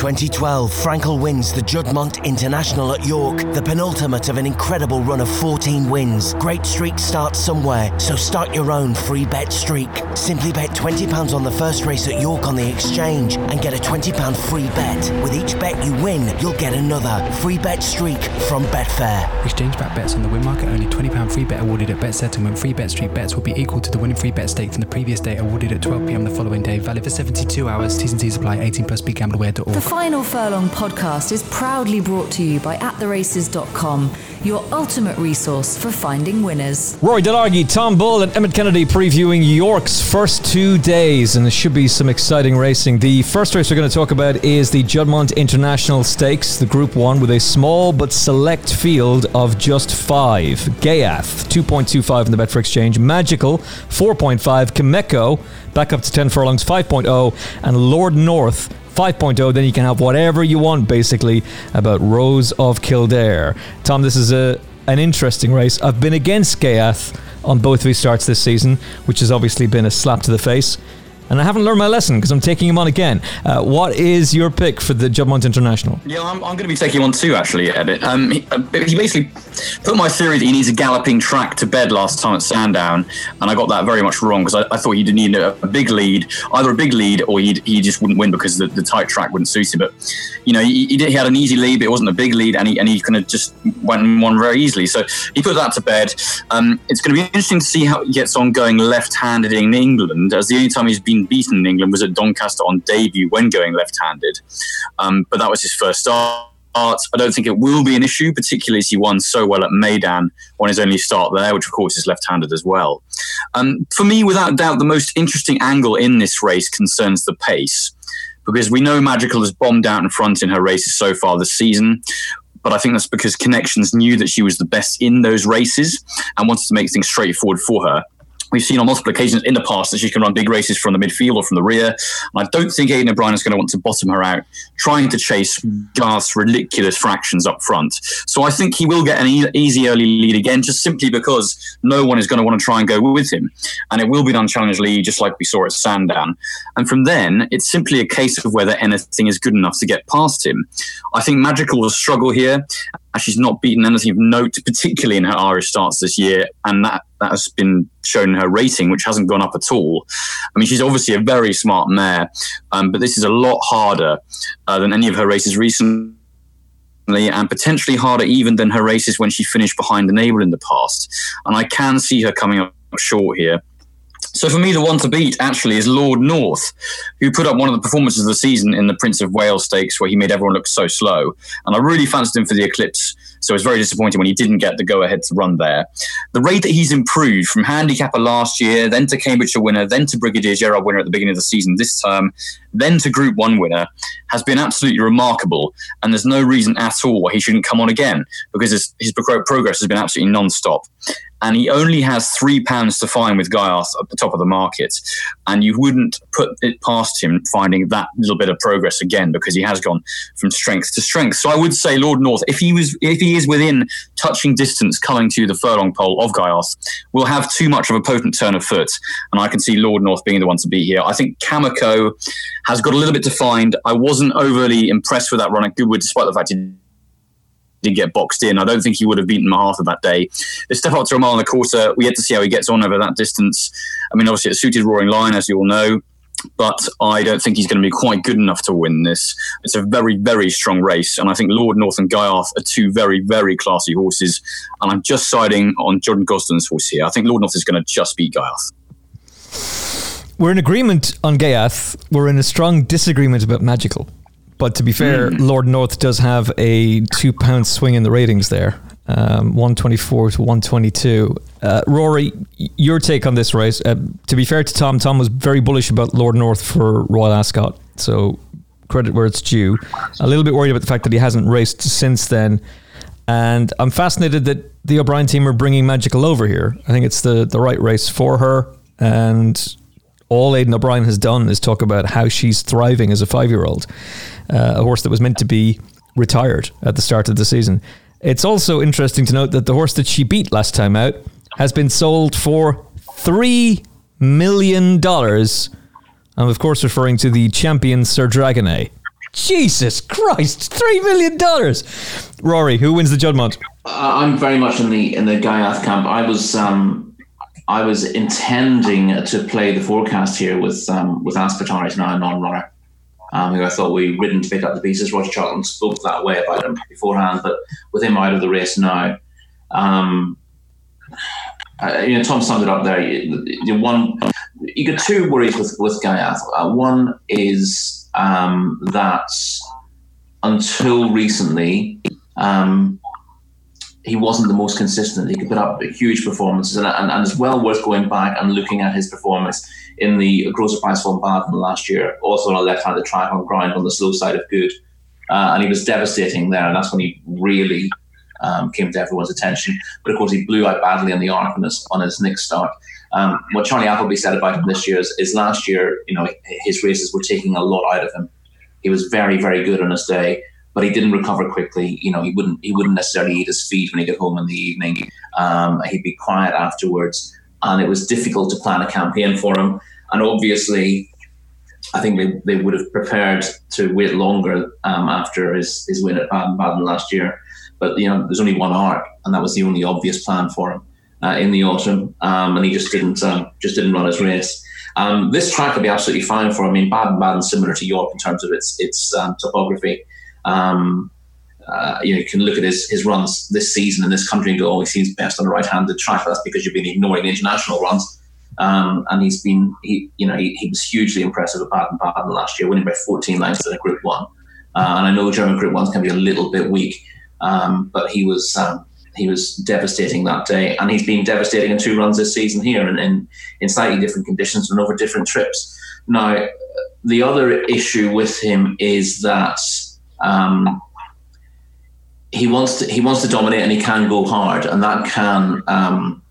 2012, Frankel wins the Juddmonte International at York, the penultimate of an incredible run of 14 wins. Great streak starts somewhere, so start your own free bet streak. Simply bet £20 on the first race at York on the exchange and get a £20 free bet. With each bet you win, you'll get another free bet streak from Betfair. Exchange back bets on the win market only £20 free bet awarded at bet settlement. Free bet streak bets will be equal to the winning free bet stake from the previous day awarded at 12pm the following day. Valid for 72 hours. T's and T's apply 18 plus begambleaware.org. Final Furlong podcast is proudly brought to you by attheraces.com, your ultimate resource for finding winners. Rory Delargy, Tom Bull, and Emmet Kennedy previewing York's first two days, and there should be some exciting racing. The first race we're going to talk about is the Juddmonte International Stakes, the Group 1, with a small but select field of just five. Ghaiyyath, 2.25 in the Betfair Exchange, Magical, 4.5, Kameko, back up to 10 furlongs, 5.0, and Lord North, 5.0, then you can have whatever you want, basically, about Rose of Kildare. Tom, this is a an interesting race. I've been against Ghaiyyath on both of his starts this season, which has obviously been a slap to the face. And I haven't learned my lesson because I'm taking him on again. Uh, what is your pick for the Juddmonte International? Yeah, I'm, I'm going to be taking him on two actually, Edit. Um, he, uh, he basically put my theory that he needs a galloping track to bed last time at Sandown, and I got that very much wrong because I, I, thought he'd need a, a, big lead, either a big lead or he'd, he just wouldn't win because the, the tight track wouldn't suit him. But you know, he, he, did, he had an easy lead, but it wasn't a big lead, and he and he kind of just went and won very easily. So he put that to bed. Um, it's going to be interesting to see how he gets on going left-handed in England, as the only time he's been beaten in England was at Doncaster on debut when going left-handed. Um, but that was his first start. I don't think it will be an issue, particularly as he won so well at Meydan on his only start there, which of course is left-handed as well. Um, for me, without doubt, the most interesting angle in this race concerns the pace, because we know Magical has bombed out in front in her races so far this season. But I think that's because Connections knew that she was the best in those races and wanted to make things straightforward for her. We've seen on multiple occasions in the past that she can run big races from the midfield or from the rear. And I don't think Aidan O'Brien is going to want to bottom her out, trying to chase Ghaiyyath's ridiculous fractions up front. So I think he will get an e- easy early lead again, just simply because no one is going to want to try and go with him. And it will be an unchallenged lead, just like we saw at Sandown. And from then, it's simply a case of whether anything is good enough to get past him. I think Magical will struggle here. She's not beaten anything of note, particularly in her Irish starts this year, and that that has been shown in her rating, which hasn't gone up at all. I mean, she's obviously a very smart mare, um, but this is a lot harder uh, than any of her races recently. And potentially harder even than her races when she finished behind the Enable in the past. And I can see her coming up short here. So for me, the one to beat actually is Lord North, who put up one of the performances of the season in the Prince of Wales Stakes, where he made everyone look so slow. And I really fancied him for the Eclipse so it was very disappointing when he didn't get the go ahead to run there. The rate that he's improved from handicapper last year, then to Cambridgeshire winner, then to Brigadier Gerard winner at the beginning of the season this term, then to Group 1 winner, has been absolutely remarkable. And there's no reason at all why he shouldn't come on again because his, his progress has been absolutely non stop and he only has three pounds to find with Ghaiyyath at the top of the market. And you wouldn't put it past him finding that little bit of progress again because he has gone from strength to strength. So I would say Lord North, if he was if he is within touching distance coming to the furlong pole of Ghaiyyath, will have too much of a potent turn of foot. And I can see Lord North being the one to beat here. I think Kameko has got a little bit to find. I wasn't overly impressed with that run at Goodwood, despite the fact he did get boxed in. I don't think he would have beaten Mohaather that day. The step up to a mile and a quarter, we had to see how he gets on over that distance. I mean, obviously, it suited Roaring Lion, as you all know, but I don't think he's going to be quite good enough to win this. It's a very, very strong race, and I think Lord North and Ghaiyyath are two very, very classy horses, and I'm just siding on John Gosden's horse here. I think Lord North is going to just beat Ghaiyyath. We're in agreement on Ghaiyyath. We're in a strong disagreement about Magical. But to be fair, mm. Lord North does have a two pound swing in the ratings there. Um, 124 to 122. Uh, Rory, your take on this race? Uh, to be fair to Tom, Tom was very bullish about Lord North for Royal Ascot. So credit where it's due. A little bit worried about the fact that he hasn't raced since then. And I'm fascinated that the O'Brien team are bringing Magical over here. I think it's the, the right race for her. And all Aidan O'Brien has done is talk about how she's thriving as a five year old, uh, a horse that was meant to be retired at the start of the season. It's also interesting to note that the horse that she beat last time out has been sold for $3 million. I'm, of course, referring to the champion Sir Dragonet. Jesus Christ, three million dollars. Rory, who wins the Juddmonte? I'm very much in the in the Ghaiyyath camp. I was um, I was intending to play the forecast here with um, with Aspartaris now a non-runner, um, who I thought we ridden to pick up the pieces. Roger Charlton spoke that way about him beforehand, but with him out of the race now, um, uh, you know, Tom summed it up there. You, you one, you get two worries with with Ghaiyyath. Uh, one is um, that until recently, um, he wasn't the most consistent. He could put up huge performances, and, and, and it's well worth going back and looking at his performance in the Grosser Preis von Baden last year, also on the left hand of the track on ground on the slow side of good. Uh, and he was devastating there, and that's when he really um, came to everyone's attention. But of course, he blew out badly in the arc on his, on his next start. Um, what Charlie Appleby said about him this year is, is last year, you know, his races were taking a lot out of him. He was very, very good on his day, but he didn't recover quickly. You know, he wouldn't he wouldn't necessarily eat his feed when he got home in the evening. Um, he'd be quiet afterwards, and it was difficult to plan a campaign for him. And obviously, I think they, they would have prepared to wait longer um, after his, his win at Baden Baden last year. But you know, there's only one arc, and that was the only obvious plan for him uh, in the autumn, um, and he just didn't um, just didn't run his race. Um, this track would be absolutely fine for him. I mean, Baden Baden similar to York in terms of its its um, topography. Um, uh, you know, you can look at his, his runs this season in this country and go, oh, he seems best on the right-handed track. That's because you've been ignoring the international runs. Um, and he's been, he, you know, he, he was hugely impressive at Baden Baden last year, winning by 14 lengths in a Group One. Uh, and I know German Group Ones can be a little bit weak, um, but he was um, he was devastating that day, and he's been devastating in two runs this season here, and in, in slightly different conditions and over different trips. Now, the other issue with him is that um, he wants to he wants to dominate, and he can go hard, and that can um,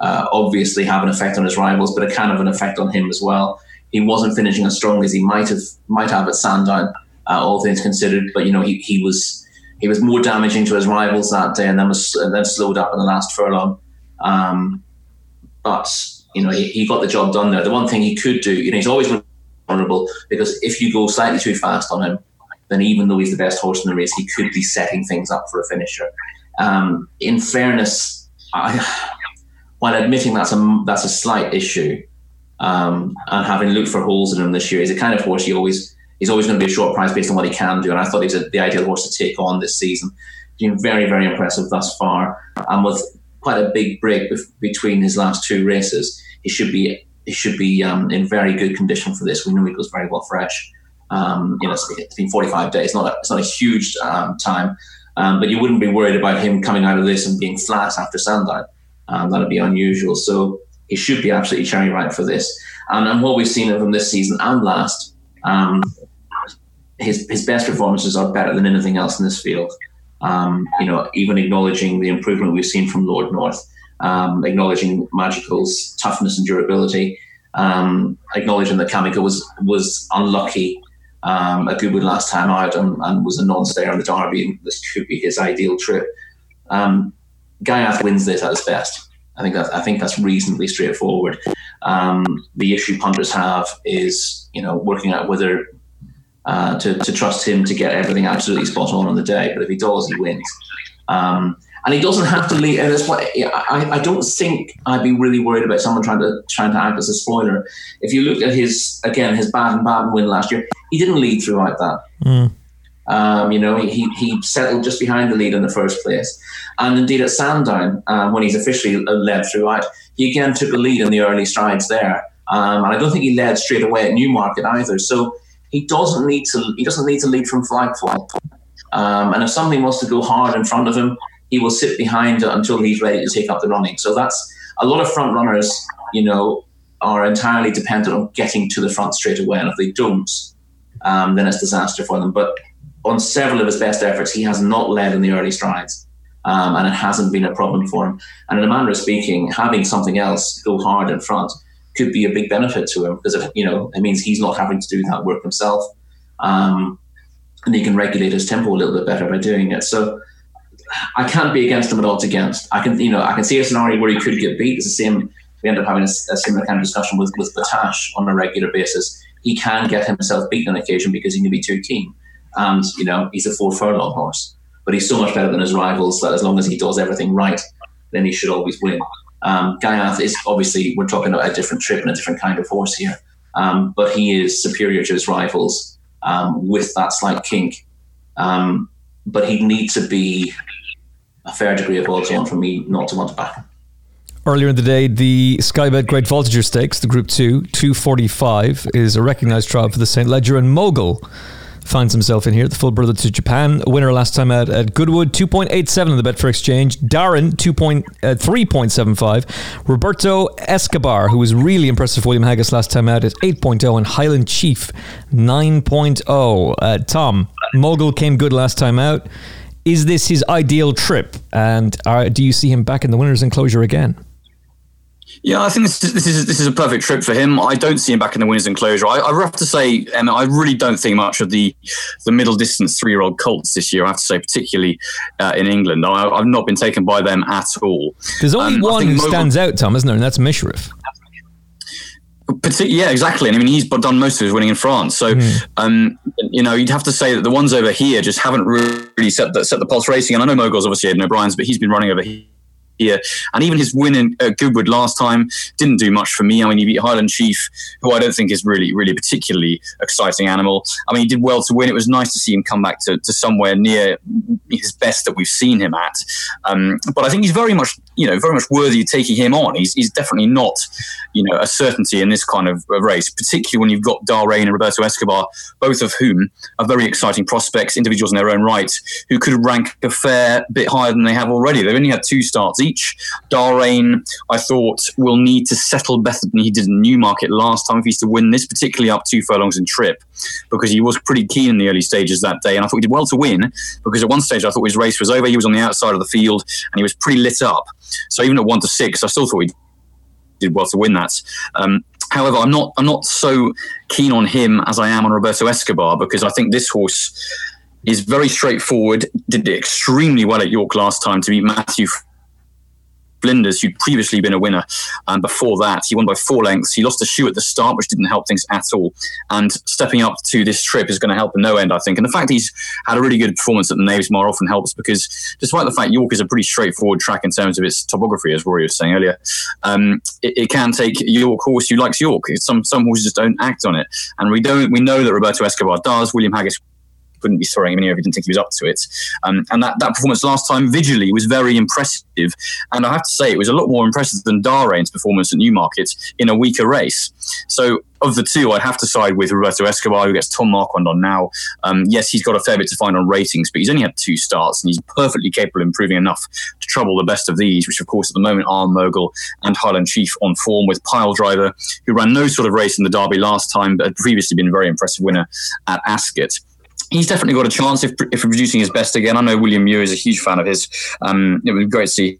uh, obviously have an effect on his rivals, but it can have an effect on him as well. He wasn't finishing as strong as he might have might have at Sandown, uh, all things considered. But you know, he, he was he was more damaging to his rivals that day, and then was and then slowed up in the last furlong. Um, but you know, he, he got the job done there. The one thing he could do, you know, he's always vulnerable because if you go slightly too fast on him, then even though he's the best horse in the race, he could be setting things up for a finisher. Um, in fairness, I, while admitting that's a that's a slight issue, um, and having looked for holes in him this year, he's a kind of horse you always he's always going to be a short price based on what he can do. And I thought he's a, the ideal horse to take on this season. Been very, very impressive thus far. And with quite a big break between his last two races, he should be he should be um, in very good condition for this. We know he goes very well fresh. Um, you know, it's been 45 days. Not a, it's not a huge um, time, um, but you wouldn't be worried about him coming out of this and being flat after Sandown. Um, that'd be unusual. So he should be absolutely cherry ripe for this. And, and what we've seen of him this season and last, um, his his best performances are better than anything else in this field. Um, you know, even acknowledging the improvement we've seen from Lord North, acknowledging Magical's toughness and durability, um, acknowledging that Kameko was was unlucky um, at Goodwood last time out and, and was a non-stayer in the Derby, and this could be his ideal trip. Um, Ghaiyyath wins this at his best. I think I think that's reasonably straightforward. Um, the issue punters have is you know working out whether uh, to, to trust him to get everything absolutely spot on on the day. But if he does, he wins. Um, and he doesn't have to lead. And that's what I, I don't think I'd be really worried about someone trying to trying to act as a spoiler. If you look at his again his Baden Baden win last year, he didn't lead throughout that. Mm. Um, you know, he, he settled just behind the lead in the first place. And indeed at Sandown, uh, when he's officially led throughout, he again took a lead in the early strides there. Um, and I don't think he led straight away at Newmarket either. So he doesn't need to he doesn't need to lead from flagfall. Um, and if something wants to go hard in front of him, he will sit behind until he's ready to take up the running. So that's a lot of front runners, you know, are entirely dependent on getting to the front straight away. And if they don't, um, then it's a disaster for them. But on several of his best efforts, he has not led in the early strides. Um, and it hasn't been a problem for him. And in a manner of speaking, having something else go hard in front could be a big benefit to him because you know it means he's not having to do that work himself, um, and he can regulate his tempo a little bit better by doing it. So I can't be against him at all. against. I can you know I can see a scenario where he could get beat. It's the same. We end up having a, a similar kind of discussion with with Battaash on a regular basis. He can get himself beaten on occasion because he can be too keen. and you know he's a four furlong horse, but he's so much better than his rivals that as long as he does everything right, then he should always win. Um, Ghaiyyath is obviously we're talking about a different trip and a different kind of horse here, um, but he is superior to his rivals um, with that slight kink. Um, but he'd need to be a fair degree of odds on for me not to want to back him. Earlier in the day, the Sky Bet Great Voltigeur Stakes, the Group 2, 245, is a recognised trial for the St. Leger and Mogul finds himself in here, the full brother to Japan. Winner last time out at Goodwood, 2.87 in the Betfair Exchange. Darain, 2 point, uh, 3.75. Roberto Escobar, who was really impressive for William Haggas last time out, at 8.0. And Highland Chief, 9.0. Uh, Tom, Mogul came good last time out. Is this his ideal trip? And uh, do you see him back in the winner's enclosure again? Yeah, I think this is, this is this is a perfect trip for him. I don't see him back in the winners' enclosure. I, I have to say, Emma, I really don't think much of the the middle distance three year old colts this year. I have to say, particularly uh, in England, I, have not been taken by them at all. There's only um, one who stands out, Tom, isn't there? And that's Mishriff. Yeah, exactly. And I mean, he's done most of his winning in France. So, mm. um, you know, you'd have to say that the ones over here just haven't really set the, set the pulse racing. And I know Mogul's obviously Aidan O'Brien's, but he's been running over here here. And even his win in uh, Goodwood last time didn't do much for me. I mean, he beat Highland Chief, who I don't think is really, really particularly exciting animal. I mean, he did well to win. It was nice to see him come back to, to somewhere near his best that we've seen him at. Um, but I think he's very much, you know, very much worthy of taking him on. He's, he's definitely not, you know, a certainty in this kind of race, particularly when you've got Darain and Roberto Escobar, both of whom are very exciting prospects, individuals in their own right, who could rank a fair bit higher than they have already. They've only had two starts each. I thought, will need to settle better than he did in Newmarket last time if he's to win this, particularly up two furlongs in trip, because he was pretty keen in the early stages that day. And I thought he did well to win, because at one stage I thought his race was over. He was on the outside of the field and he was pretty lit up. So even at one to six, I still thought he did well to win that. Um, However, I'm not I'm not so keen on him as I am on Roberto Escobar because I think this horse is very straightforward. Did extremely well at York last time to beat Matthew Flinders, who'd previously been a winner. And um, before that, he won by four lengths. He lost a shoe at the start, which didn't help things at all. And stepping up to this trip is going to help in no end, I think. And the fact he's had a really good performance at the Knavesmire often helps because despite the fact York is a pretty straightforward track in terms of its topography, as Rory was saying earlier, um, it, it, can take York horse who likes York. Some some horses just don't act on it. And we don't we know that Roberto Escobar does. William Haggas wouldn't be throwing him anywhere if he didn't think he was up to it. Um, and that, that performance last time visually was very impressive. And I have to say, it was a lot more impressive than Darain's performance at Newmarket in a weaker race. So of the two, I'd have to side with Roberto Escobar, who gets Tom Marquand on now. Um, yes, he's got a fair bit to find on ratings, but he's only had two starts and he's perfectly capable of improving enough to trouble the best of these, which of course at the moment are Mogul and Highland Chief on form with Pyledriver, who ran no sort of race in the Derby last time, but had previously been a very impressive winner at Ascot he's definitely got a chance if, if producing his best again. I know William Muir is a huge fan of his. Um, it would be great to see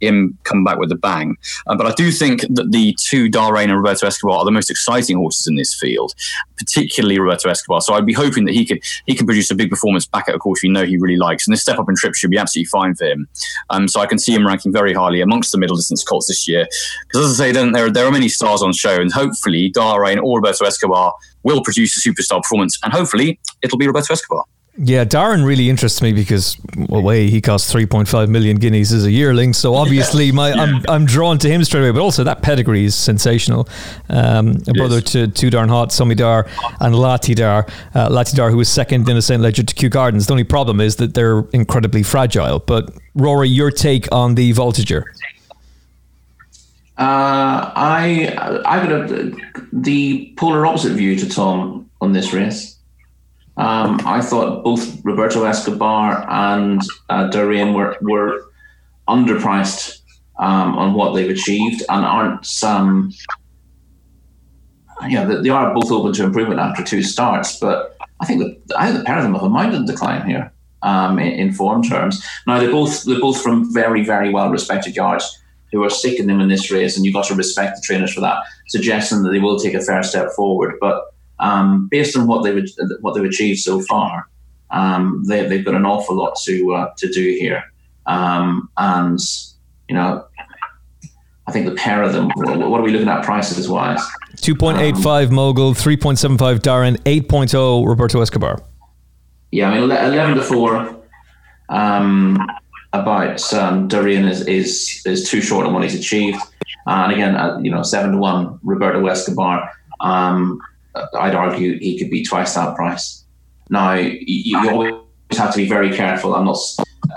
him come back with a bang. Uh, but I do think that the two Darain and Roberto Escobar are the most exciting horses in this field, particularly Roberto Escobar. So I'd be hoping that he could he can produce a big performance back at a course we know he really likes, and this step up in trip should be absolutely fine for him. Um, so I can see him ranking very highly amongst the middle distance colts this year. Because as I say, there there are many stars on show, and hopefully Darain or Roberto Escobar will produce a superstar performance, and hopefully it'll be Roberto Escobar. Yeah, Darain really interests me because, well, way he costs 3.5 million guineas as a yearling. So obviously, my yeah. I'm, I'm drawn to him straight away. But also, that pedigree is sensational. Um, a brother to Too Darn Hot, So Mi Dar, and Lah Ti Dar. Uh, Lah Ti Dar, who was second in the St. Leger to Kew Gardens. The only problem is that they're incredibly fragile. But Rory, your take on the Voltigeur? Uh, I I've got a, the polar opposite view to Tom on this race. Um, I thought both Roberto Escobar and uh, Darain were were underpriced um, on what they've achieved and aren't um, yeah they, they are both open to improvement after two starts, but I think that I think the pair of them have a mild decline here um, in, in form terms. Now they're both they're both from very very well respected yards who are sticking them in this race, and you've got to respect the trainers for that, suggesting that they will take a fair step forward. But um, based on what they've what they've achieved so far, um, they, they've got an awful lot to uh, to do here, um, and you know. I think the pair of them. What are we looking at prices wise? 2.85 um, Mogul, 3.75 Darain, 8.0 Roberto Escobar. Yeah, I mean, 11 to 4 um, about um, Darain is, is, is too short on what he's achieved. Uh, and again, uh, you know, 7 to 1 Roberto Escobar. Um, I'd argue he could be twice that price. Now, you, you always have to be very careful. I'm not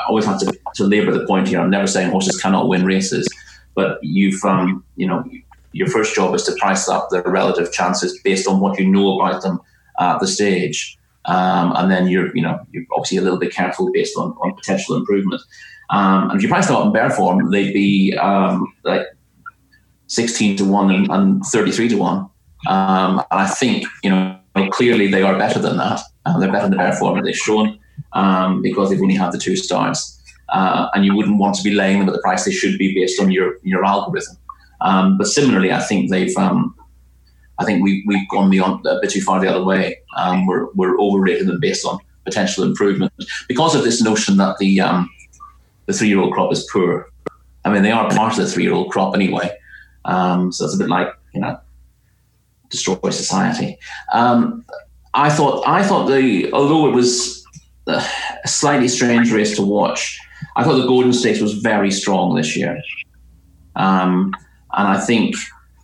always have to, to labour the point here. I'm never saying horses cannot win races, but you've um, you know your first job is to price up their relative chances based on what you know about them at the stage. Um, and then you're, you know, you're obviously a little bit careful based on, on potential improvement. Um, and if you price them up in bare form, they'd be um, like 16 to 1 and, and 33 to 1. Um, and I think, you know, clearly they are better than that. Uh, they're better than the bare form that they've shown um, because they've only had the two starts. Uh, and you wouldn't want to be laying them at the price they should be based on your, your algorithm. Um, but similarly, I think they've um, I think we, we've gone beyond a bit too far the other way. Um, we're, we're overrated them based on potential improvement because of this notion that the um, the three year old crop is poor. I mean, they are part of the three year old crop anyway. So it's a bit like you know, destroy society. Um, I thought I thought the although it was a slightly strange race to watch, I thought the Gordon Stakes was very strong this year. Um, and I think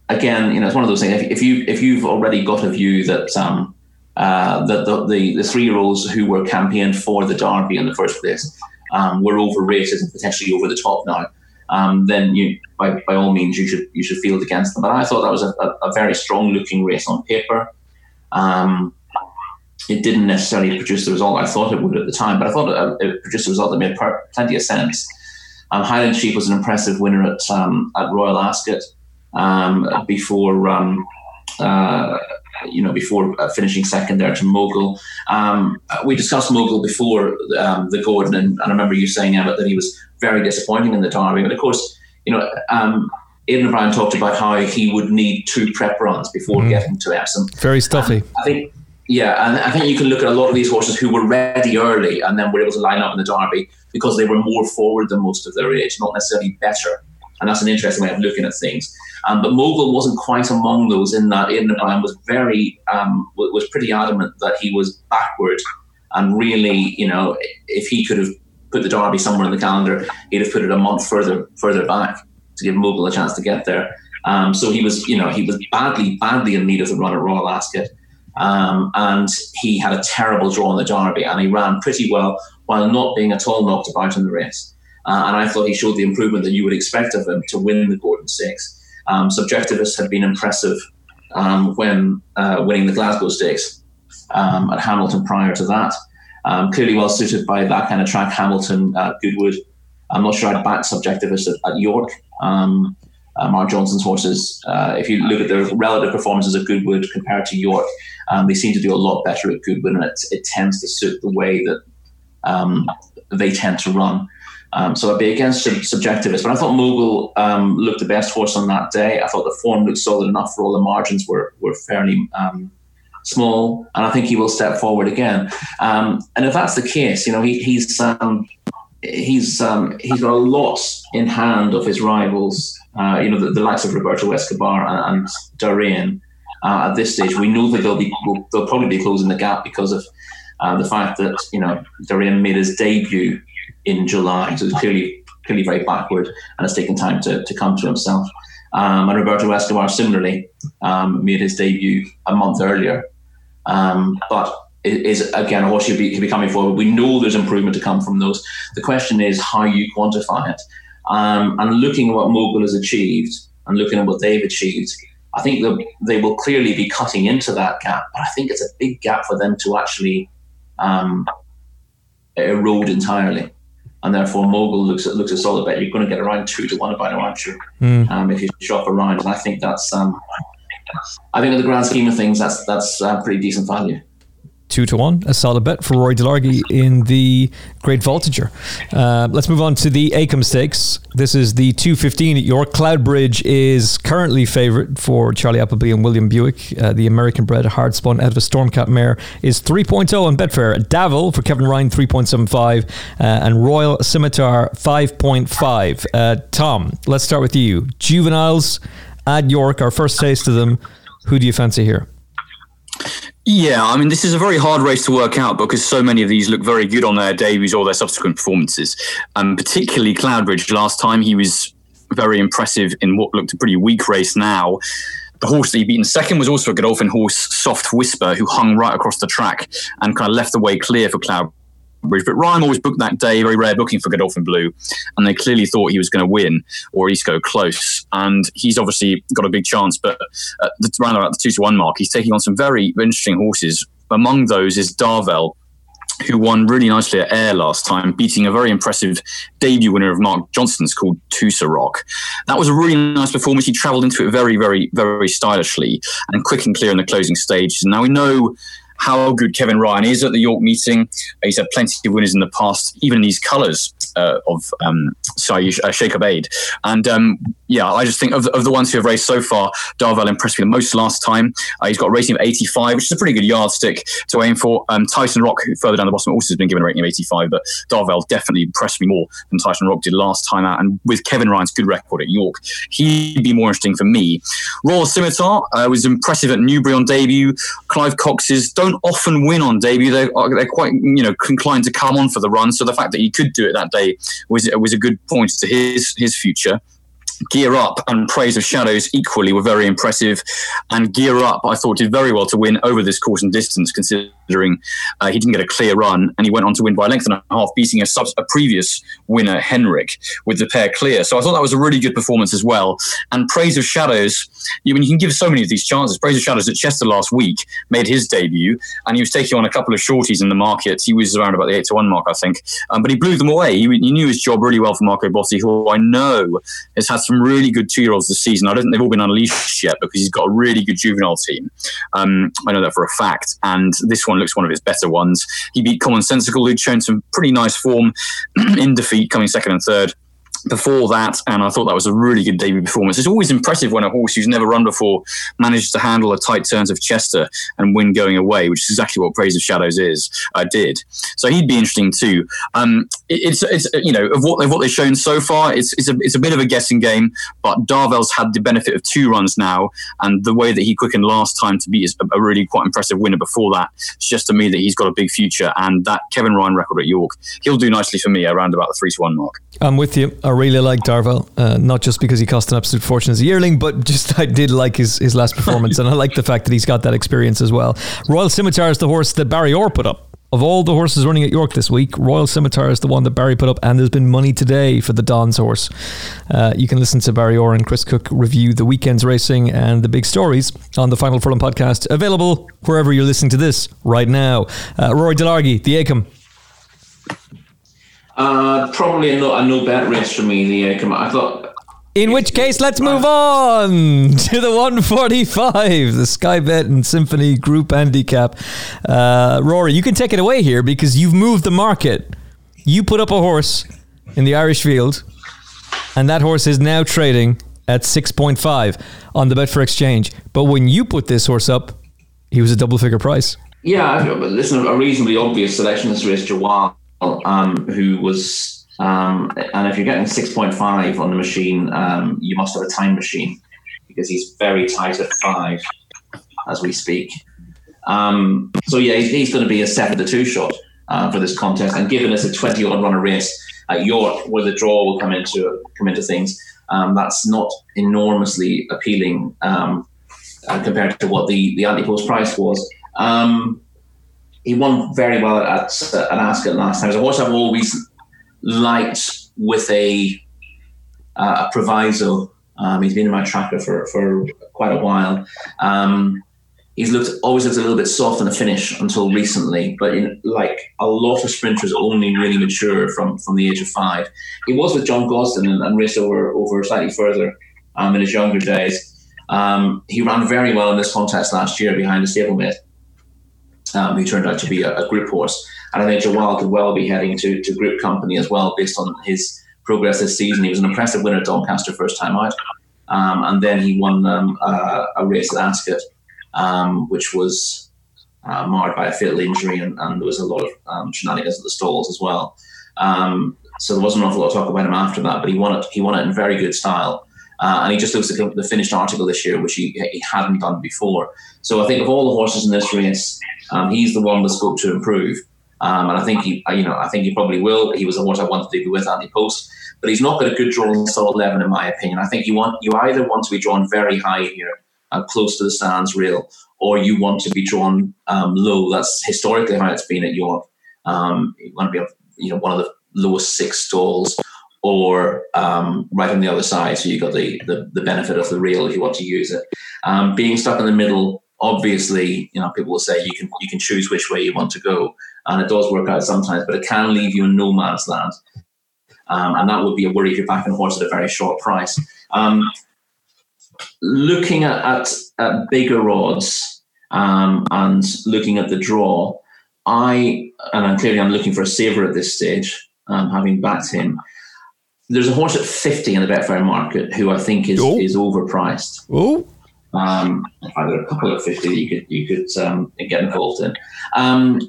again, you know, it's one of those things. If, if you if you've already got a view that um, uh, that the, the, the three year olds who were campaigned for the Derby in the first place um, were overrated and potentially over the top now, um, then you by, by all means you should you should field against them. But I thought that was a, a, a very strong looking race on paper. Um, it didn't necessarily produce the result I thought it would at the time, but I thought it, it produced a result that made per- plenty of sense. Um, Highland Chief was an impressive winner at um, at Royal Ascot um, before um, uh, you know before uh, finishing second there to Mogul. Um, we discussed Mogul before um, the Gordon, and, and, I remember you saying Emmet that he was very disappointing in the Derby. But of course, you know. Um, Aidan O'Brien talked about how he would need two prep runs before mm. getting to Epsom. Very stuffy. I think yeah, and I think you can look at a lot of these horses who were ready early and then were able to line up in the Derby because they were more forward than most of their age, not necessarily better. And that's an interesting way of looking at things. Um, but Mogul wasn't quite among those in that O'Brien was very um, was pretty adamant that he was backward and really, you know, if he could have put the Derby somewhere in the calendar, he'd have put it a month further further back to give Mogul a chance to get there. Um, so he was, you know, he was badly, badly in need of the run at Royal Ascot. Um, and he had a terrible draw in the Derby, and he ran pretty well while not being at all knocked about in the race. Uh, and I thought he showed the improvement that you would expect of him to win the Gordon Stakes. Um, Subjectivist had been impressive um, when uh, winning the Glasgow Stakes um, at Hamilton prior to that. Um, clearly well suited by that kind of track, Hamilton, uh, Goodwood. I'm not sure I'd back Subjectivist at, at York. Um, uh, Mark Johnston's horses, uh, if you look at their relative performances at Goodwood compared to York, um, they seem to do a lot better at Goodwood, and it, it tends to suit the way that um, they tend to run. Um, so I'd be against sub- subjectivist, but I thought Mogul um, looked the best horse on that day. I thought the form looked solid enough for all the margins were were fairly um, small, and I think he will step forward again. Um, and if that's the case, you know he, he's um, he's um, he's got a lot in hand of his rivals. Uh, you know the, the, likes of Roberto Escobar and, and Darain. Uh, at this stage, we know that they'll be they'll probably be closing the gap because of uh, the fact that you know Darain made his debut in July, so he's clearly clearly very backward and has taken time to, to come to himself. Um, and Roberto Escobar similarly um, made his debut a month earlier, um, but is again a horse he'll be, be coming forward. We know there's improvement to come from those. The question is how you quantify it. Um, and looking at what Mogul has achieved and looking at what they've achieved, I think that they will clearly be cutting into that gap. But I think it's a big gap for them to actually um, erode entirely. And therefore, Mogul looks at looks a solid bet. You're going to get around two to one about it, aren't you? Mm. Um, if you shop around, and I think that's um, I think in the grand scheme of things, that's that's uh, pretty decent value. Two to one, a solid bet for Rory Delargy in the Great Voltigeur. Uh, let's move on to the Acomb Stakes. This is the 215 at York. Cloudbridge is currently favourite for Charlie Appleby and William Buick. Uh, the American bred hard spun out of a Stormcat mare is 3.0 on Betfair. Darvel for Kevin Ryan 3.75 uh, and Royal Scimitar 5.5. Uh, Tom, let's start with you. Juveniles at York, our first taste of them. Who do you fancy here? Yeah, I mean, this is a very hard race to work out because so many of these look very good on their debuts or their subsequent performances. Um, particularly Cloudbridge. Last time he was very impressive in what looked a pretty weak race now. The horse that he beat in second was also a Godolphin horse, Soft Whisper, who hung right across the track and kind of left the way clear for Cloudbridge. But Ryan always booked that day, very rare booking for Godolphin Blue, and they clearly thought he was going to win or at least go close. And he's obviously got a big chance, but at the, around about the two to one mark, he's taking on some very interesting horses. Among those is Darvel, who won really nicely at Ayr last time, beating a very impressive debut winner of Mark Johnston's called Tusa Rock. That was a really nice performance. He travelled into it very, very, very stylishly and quick and clear in the closing stages. Now we know how good Kevin Ryan is at the York meeting. He's had plenty of winners in the past, even in these colours uh, of um, uh, Sheikh Aid. And um, yeah, I just think of, of the ones who have raced so far, Darvel impressed me the most last time. Uh, he's got a rating of 85, which is a pretty good yardstick to aim for. Um, Tyson Rock, further down the bottom, also has been given a rating of 85, but Darvel definitely impressed me more than Tyson Rock did last time out. And with Kevin Ryan's good record at York, he'd be more interesting for me. Royal Scimitar uh, was impressive at Newbury on debut. Clive Cox's don't often win on debut. They're, they're quite, you know, inclined to come on for the run. So the fact that he could do it that day was was a good point to his his future. Gear Up and Praise of Shadows equally were very impressive. And Gear Up, I thought, did very well to win over this course and distance, considering uh, he didn't get a clear run. And he went on to win by a length and a half, beating a, sub- a previous winner, Henrik, with the pair clear. So I thought that was a really good performance as well. And Praise of Shadows, mean, you can give so many of these chances. Praise of Shadows at Chester last week made his debut, and he was taking on a couple of shorties in the market. He was around about the 8 to 1 mark, I think. Um, but he blew them away. He, he, knew his job really well for Marco Botti, who I know has had some really good two year olds this season. I don't think they've all been unleashed yet because he's got a really good juvenile team. Um, I know that for a fact. And this one looks one of his better ones. He beat Commonsensical, who'd shown some pretty nice form in defeat, coming second and third before that, and I thought that was a really good debut performance. It's always impressive when a horse who's never run before manages to handle the tight turns of Chester and win going away, which is exactly what Praise of Shadows is. I did, so he'd be interesting too. Um, it, it's it's you know of what of what they've shown so far, it's it's a it's a bit of a guessing game, but Darvel's had the benefit of two runs now, and the way that he quickened last time to beat a, a really quite impressive winner before that, it's just to me that he's got a big future, and that Kevin Ryan record at York, he'll do nicely for me around about the three to one mark. I'm with you. Really like Darvel, uh, not just because he cost an absolute fortune as a yearling, but just I did like his, his last performance, and I like the fact that he's got that experience as well. Royal Scimitar is the horse that Barry Orr put up. Of all the horses running at York this week, Royal Scimitar is the one that Barry put up, and there's been money today for the Don's horse. Uh, you can listen to Barry Orr and Chris Cook review the weekend's racing and the big stories on the Final Furlong podcast, available wherever you're listening to this right now. Uh, Rory Delargy, the Acomb. Uh, probably a no, a no bet race for me. The uh, I thought. In which case, let's move on to the 145, the Sky Bet and Symphony Group Handicap. Uh, Rory, you can take it away here because you've moved the market. You put up a horse in the Irish field, and that horse is now trading at 6.5 on the Betfair Exchange. But when you put this horse up, he was a double figure price. Yeah, listen, a reasonably obvious selection is race Jawwal um, who was, um, and if you're getting 6.5 on the machine, um, you must have a time machine because he's very tight at five as we speak. Um, so yeah, he's, he's, going to be a seven to two shot uh, for this contest, and given it's a 20 odd runner race at York, where the draw will come into come into things, um, that's not enormously appealing um, uh, compared to what the the ante-post price was. Um, he won very well at, at Ascot last time. A horse I've always liked with a uh, a proviso. Um, he's been in my tracker for, for quite a while. Um, he's looked always looked a little bit soft in the finish until recently, but in, like a lot of sprinters, only really mature from from the age of five. He was with John Gosden and, and raced over over slightly further um, in his younger days. Um, he ran very well in this contest last year behind a stablemate um, who turned out to be a, a, group horse. And I think Jawwal could well be heading to, to group company as well, based on his progress this season. He was an impressive winner at Doncaster first time out. Um, and then he won um, a, a, race at Ascot, um, which was uh, marred by a fatal injury, and, and, there was a lot of um, shenanigans at the stalls as well. Um, so there wasn't an awful lot of talk about him after that, but he won it. He won it in very good style. Uh, and he just looks like the finished article this year, which he, he hadn't done before. So I think of all the horses in this race, um, he's the one with scope to improve. Um, and I think he, you know, I think he probably will. He was the horse I wanted to be with ante-post, but he's not got a good draw in stall eleven, in my opinion. I think you want you either want to be drawn very high here, uh, close to the stands rail, or you want to be drawn um, low. That's historically how it's been at York. Um, you want to be, you know, one of the lowest six stalls, or um, right on the other side, so you got the, the, the benefit of the rail if you want to use it. Um, being stuck in the middle, obviously, you know, people will say you can you can choose which way you want to go, and it does work out sometimes, but it can leave you in no man's land, um, and that would be a worry if you're backing a horse at a very short price. Um, looking at, at, at bigger odds um, and looking at the draw, I and I'm clearly I'm looking for a saver at this stage, um, having backed him there's a horse at 50 in the Betfair market who I think is, oh. is overpriced. Oh. Um, there are a couple of 50 that you could, you could um, get involved in. Um,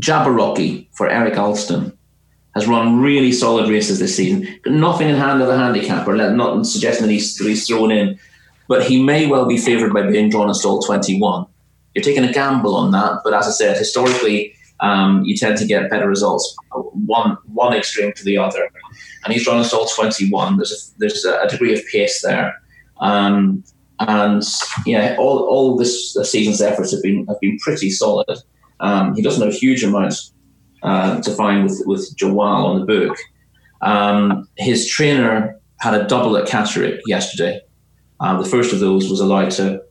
Jabberwocky for Eric Alston has run really solid races this season. Nothing in hand of a handicapper, not suggesting that he's, that he's thrown in, but he may well be favoured by being drawn in stall 21. You're taking a gamble on that, but as I said, historically, um, you tend to get better results one one extreme to the other. And he's run a stall 21. There's a, there's a degree of pace there. Um, and yeah, all, all this, season's efforts have been have been pretty solid. Um, he doesn't have huge amounts uh, to find with with Jawwal on the book. Um, his trainer had a double at Catterick yesterday. Um, the first of those was allowed to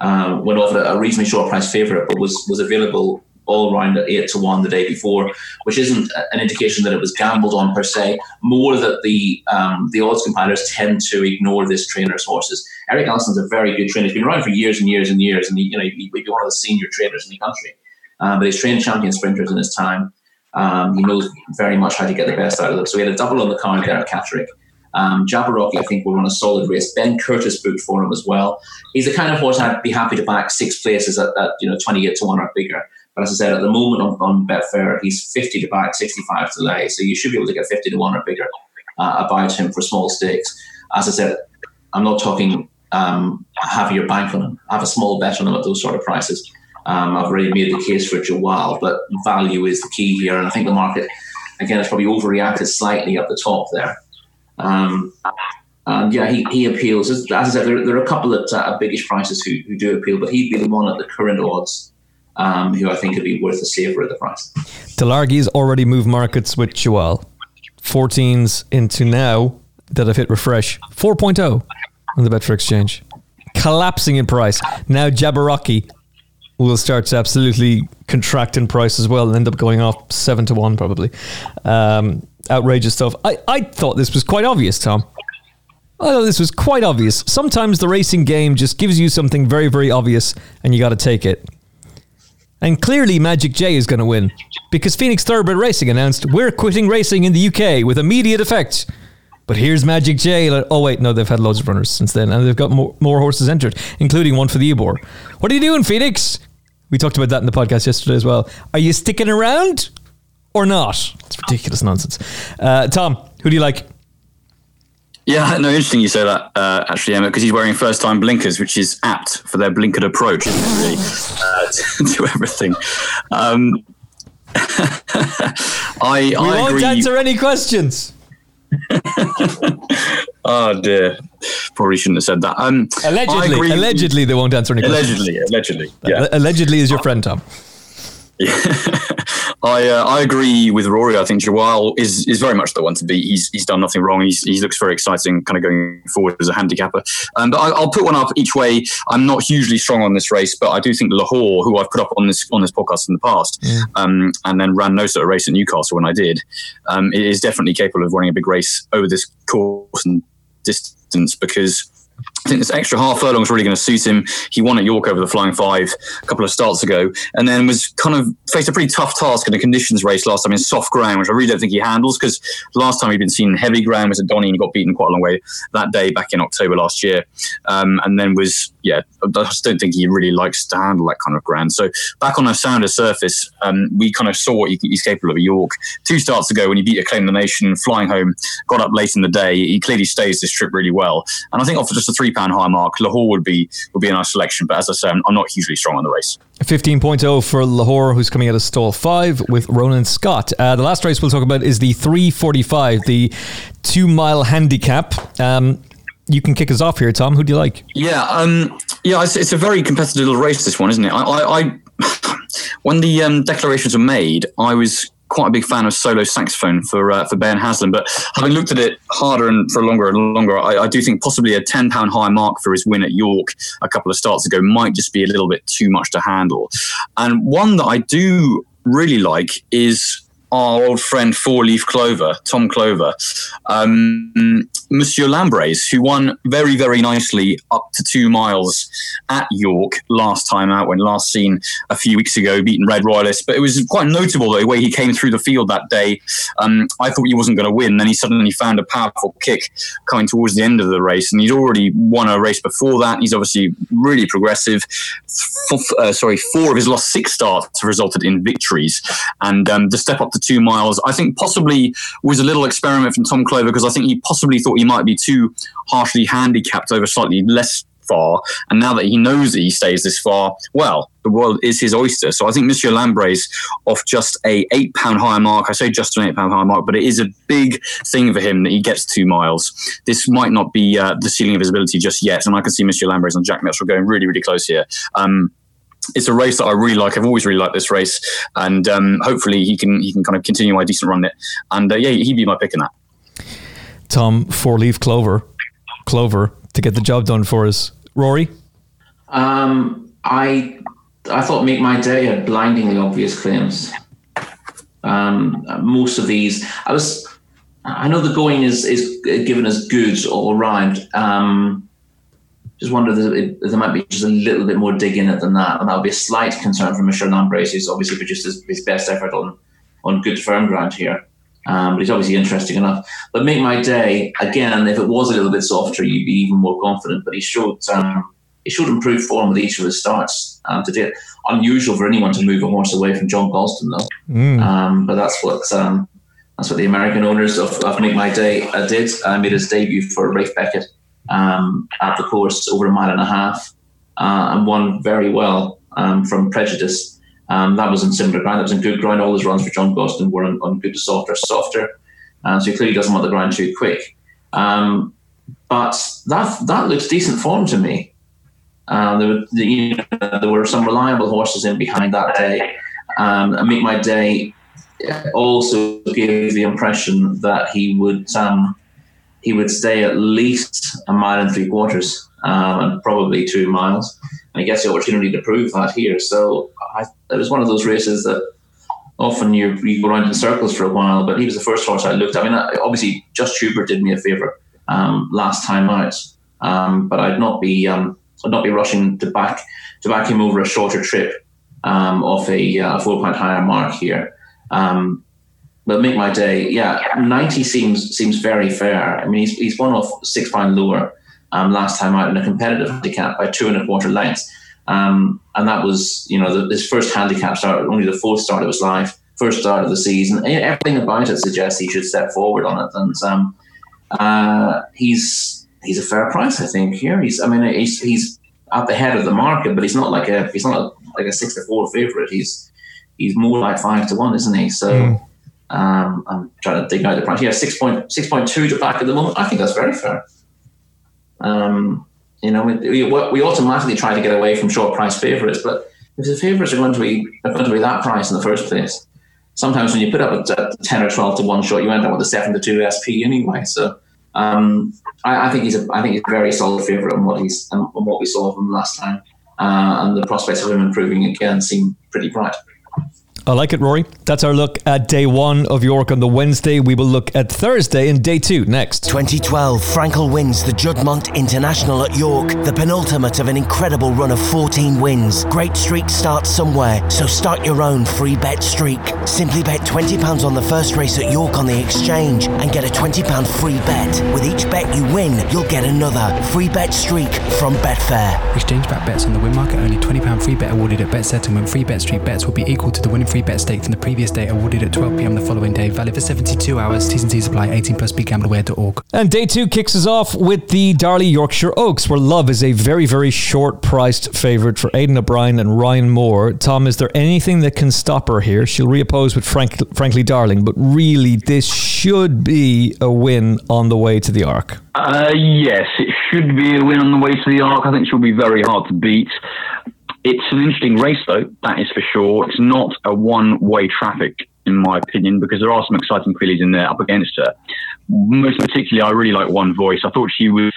um, went off at a reasonably short price favourite, but was was available all round at eight to one the day before, which isn't an indication that it was gambled on per se. More that the um, the odds compilers tend to ignore this trainer's horses. Eric Alston's a very good trainer. He's been around for years and years and years, and he, you know he'd be one of the senior trainers in the country. Um, but he's trained champion sprinters in his time. Um, he knows very much how to get the best out of them. So he had a double on the card there at Catterick. Um, Jabberwocky, I think, will run a solid race. Ben Curtis booked for him as well. He's the kind of horse I'd be happy to back six places at, at you know 28 to 1 or bigger. But as I said, at the moment on, on Betfair, he's 50 to buy, 65 to lay. So you should be able to get 50 to 1 or bigger uh, about him for small stakes. As I said, I'm not talking um, have your bank on him, have a small bet on him at those sort of prices. Um, I've already made the case for Jawwal, but value is the key here. And I think the market, again, has probably overreacted slightly at the top there. Um, and yeah, he, he appeals. As I said, there, there are a couple at uh, biggish prices who, who do appeal, but he'd be the one at the current odds um, who I think would be worth a saver at the price. Delargy's already moved markets with Jawwal. 14s into now that have hit refresh 4.0 on the Betfair Exchange. Collapsing in price. Now Jabberwocky will start to absolutely contract in price as well and end up going off 7 to 1 probably. Um, outrageous stuff. I, I thought this was quite obvious, Tom. I thought this was quite obvious. Sometimes the racing game just gives you something very, very obvious and you got to take it. And clearly, Magic J is going to win because Phoenix Thoroughbred Racing announced we're quitting racing in the UK with immediate effect. But here's Magic J. Oh wait, no, they've had loads of runners since then, and they've got more, more horses entered, including one for the Ebor. What are you doing, Phoenix? We talked about that in the podcast yesterday as well. Are you sticking around or not? It's ridiculous nonsense. Uh, Tom, who do you like? Yeah, no, interesting you say that, uh, actually, Emma, because he's wearing first time blinkers, which is apt for their blinkered approach, really, uh, to, to, everything. Um, I, we I won't agree. answer any questions. oh dear, probably shouldn't have said that. Um, allegedly, allegedly, they won't answer any questions. Allegedly, allegedly, yeah. Allegedly is your friend, Tom. Yeah. I uh, I agree with Rory. I think Jawwal is is very much the one to beat. He's he's done nothing wrong. He's, he looks very exciting, kind of going forward as a handicapper. Um, but I, will put one up each way. I'm not hugely strong on this race, but I do think Lahore, who I've put up on this on this podcast in the past, yeah. um, and then ran no sort of race at Newcastle when I did, um, is definitely capable of running a big race over this course and distance because I think this extra half furlong is really going to suit him. He won at York over the Flying Five a couple of starts ago, and then was kind of faced a pretty tough task in a conditions race last time in soft ground, which I really don't think he handles because last time he'd been seen in heavy ground was at Donny and he got beaten quite a long way that day back in October last year, um, and then was yeah, I just don't think he really likes to handle that kind of ground. So back on a sounder surface, um, we kind of saw what he's capable of at York. Two starts ago when he beat Acclaim the Nation, flying home, got up late in the day. He clearly stays this trip really well, and I think off just a three pound high mark, Lahore would be would be a nice selection. But as I say, I'm, I'm not hugely strong on the race. 15.0 for Lahore, who's coming out of stall five with Rowan Scott. Uh, the last race we'll talk about is the 345, the two mile handicap. Um, you can kick us off here, Tom. Who do you like? Yeah, um, yeah, it's, it's, a very competitive little race. This one, isn't it? I, I, I when the um, declarations were made, I was quite a big fan of solo saxophone for uh, for Ben Haslam. But having looked at it harder and for longer and longer, I, I do think possibly a ten pound high mark for his win at York a couple of starts ago might just be a little bit too much to handle. And one that I do really like is our old friend Four Leaf Clover, Tom Clover, um, Monsieur Lambrays, who won very, very nicely up to two miles at York last time out, when last seen a few weeks ago, beating Red Royalist. But it was quite notable the way he came through the field that day. Um, I thought he wasn't going to win. Then he suddenly found a powerful kick coming towards the end of the race, and he'd already won a race before that. He's obviously really progressive. F- uh, sorry, four of his last six starts have resulted in victories, and um, the step up two miles, I think possibly was a little experiment from Tom Clover because I think he possibly thought he might be too harshly handicapped over slightly less far. And now that he knows that he stays this far, well, the world is his oyster. So I think Monsieur Lambrays off just a eight pound higher mark. I say just an eight pound higher mark, but it is a big thing for him that he gets two miles. This might not be uh, the ceiling of his ability just yet, and I can see Monsieur Lambrays and Jack Mitchell going really, really close here. Um, it's a race that I really like. I've always really liked this race, and um, hopefully he can he can kind of continue my decent run it. And uh, yeah, he'd be my pick in that. Tom, four leaf clover, clover to get the job done for us. Rory, um, I I thought make my day had blindingly obvious claims. Um, most of these, I was. I know the going is is given as good all around. Um, just wonder if there might be just a little bit more dig in it than that, and that would be a slight concern for Michel Lambres, who's obviously produced his, his best effort on on good firm ground here. Um, but he's obviously interesting enough. But make my day again. If it was a little bit softer, you'd be even more confident. But he showed um, he showed improved form with each of his starts um, today. Unusual for anyone to move a horse away from John Gosden, though. Mm. Um, but that's what um, that's what the American owners of, of Make My Day uh, did. I made his debut for Ralph Beckett um, at the course over a mile and a half uh, and won very well um, from prejudice. Um, that was in similar ground. That was in good ground. All his runs for John Gosden were on, on good to softer, softer. Uh, so he clearly doesn't want the ground too quick. Um, but that that looks decent form to me. Uh, there, were, you know, there were some reliable horses in behind that day. Um, and Make My Day also gave the impression that he would um, he would stay at least a mile and three quarters um, and probably two miles. And he gets the opportunity to prove that here. So I, it was one of those races that often you, you go around in circles for a while, but he was the first horse I looked at. I mean, obviously, Just Hubert did me a favour um, last time out, um, but I'd not be um, I'd not be rushing to back to back him over a shorter trip um, off a, uh, four point higher mark here. Um, but make my day. Yeah, ninety seems seems very fair. I mean, he's he's one off six pound lower um, last time out in a competitive handicap by two and a quarter lengths, um, and that was you know the, his first handicap start, only the fourth start of his life, first start of the season. Everything about it suggests he should step forward on it, and um, uh, he's he's a fair price, I think. Here, he's I mean he's he's at the head of the market, but he's not like a he's not a, like a six to four favorite. He's he's more like five to one, isn't he? So. Mm um, I'm trying to dig out the price. Yeah, 6.2 to back at the moment. I think that's very fair. Um, you know, we, we, automatically try to get away from short price favourites, but if the favourites are going to be are going to be that price in the first place, sometimes when you put up a, a 10 or 12 to one shot, you end up with a 7 to 2 SP anyway. So um, I, I, think he's a I think he's a very solid favourite on what he's on what we saw from last time, uh, and the prospects of him improving again seem pretty bright. I like it, Rory. That's our look at day one of York on the Wednesday. We will look at Thursday and day two next. 2012, Frankel wins the Juddmonte International at York, the penultimate of an incredible run of 14 wins. Great streak starts somewhere, so start your own free bet streak. Simply bet £20 on the first race at York on the exchange and get a £20 free bet. With each bet you win, you'll get another free bet streak from Betfair. Exchange back bets on the win market only £20 free bet awarded at bet settlement. Free bet streak bets will be equal to the winning free bet stake from the previous day awarded at 12pm the following day. Valid for 72 hours. T's and C's apply. 18 plus begambleaware.org. And day two kicks us off with the Darley Yorkshire Oaks, where Love is a very, very short priced favourite for Aidan O'Brien and Ryan Moore. Tom, is there anything that can stop her here? She'll reoppose with Frank, Frankly Darling, but really, this should be a win on the way to the Arc. Uh, yes, it should be a win on the way to the Arc. I think she'll be very hard to beat. It's an interesting race, though, that is for sure. It's not a one way traffic, in my opinion, because there are some exciting fillies in there up against her. Most particularly, I really like One Voice. I thought she was.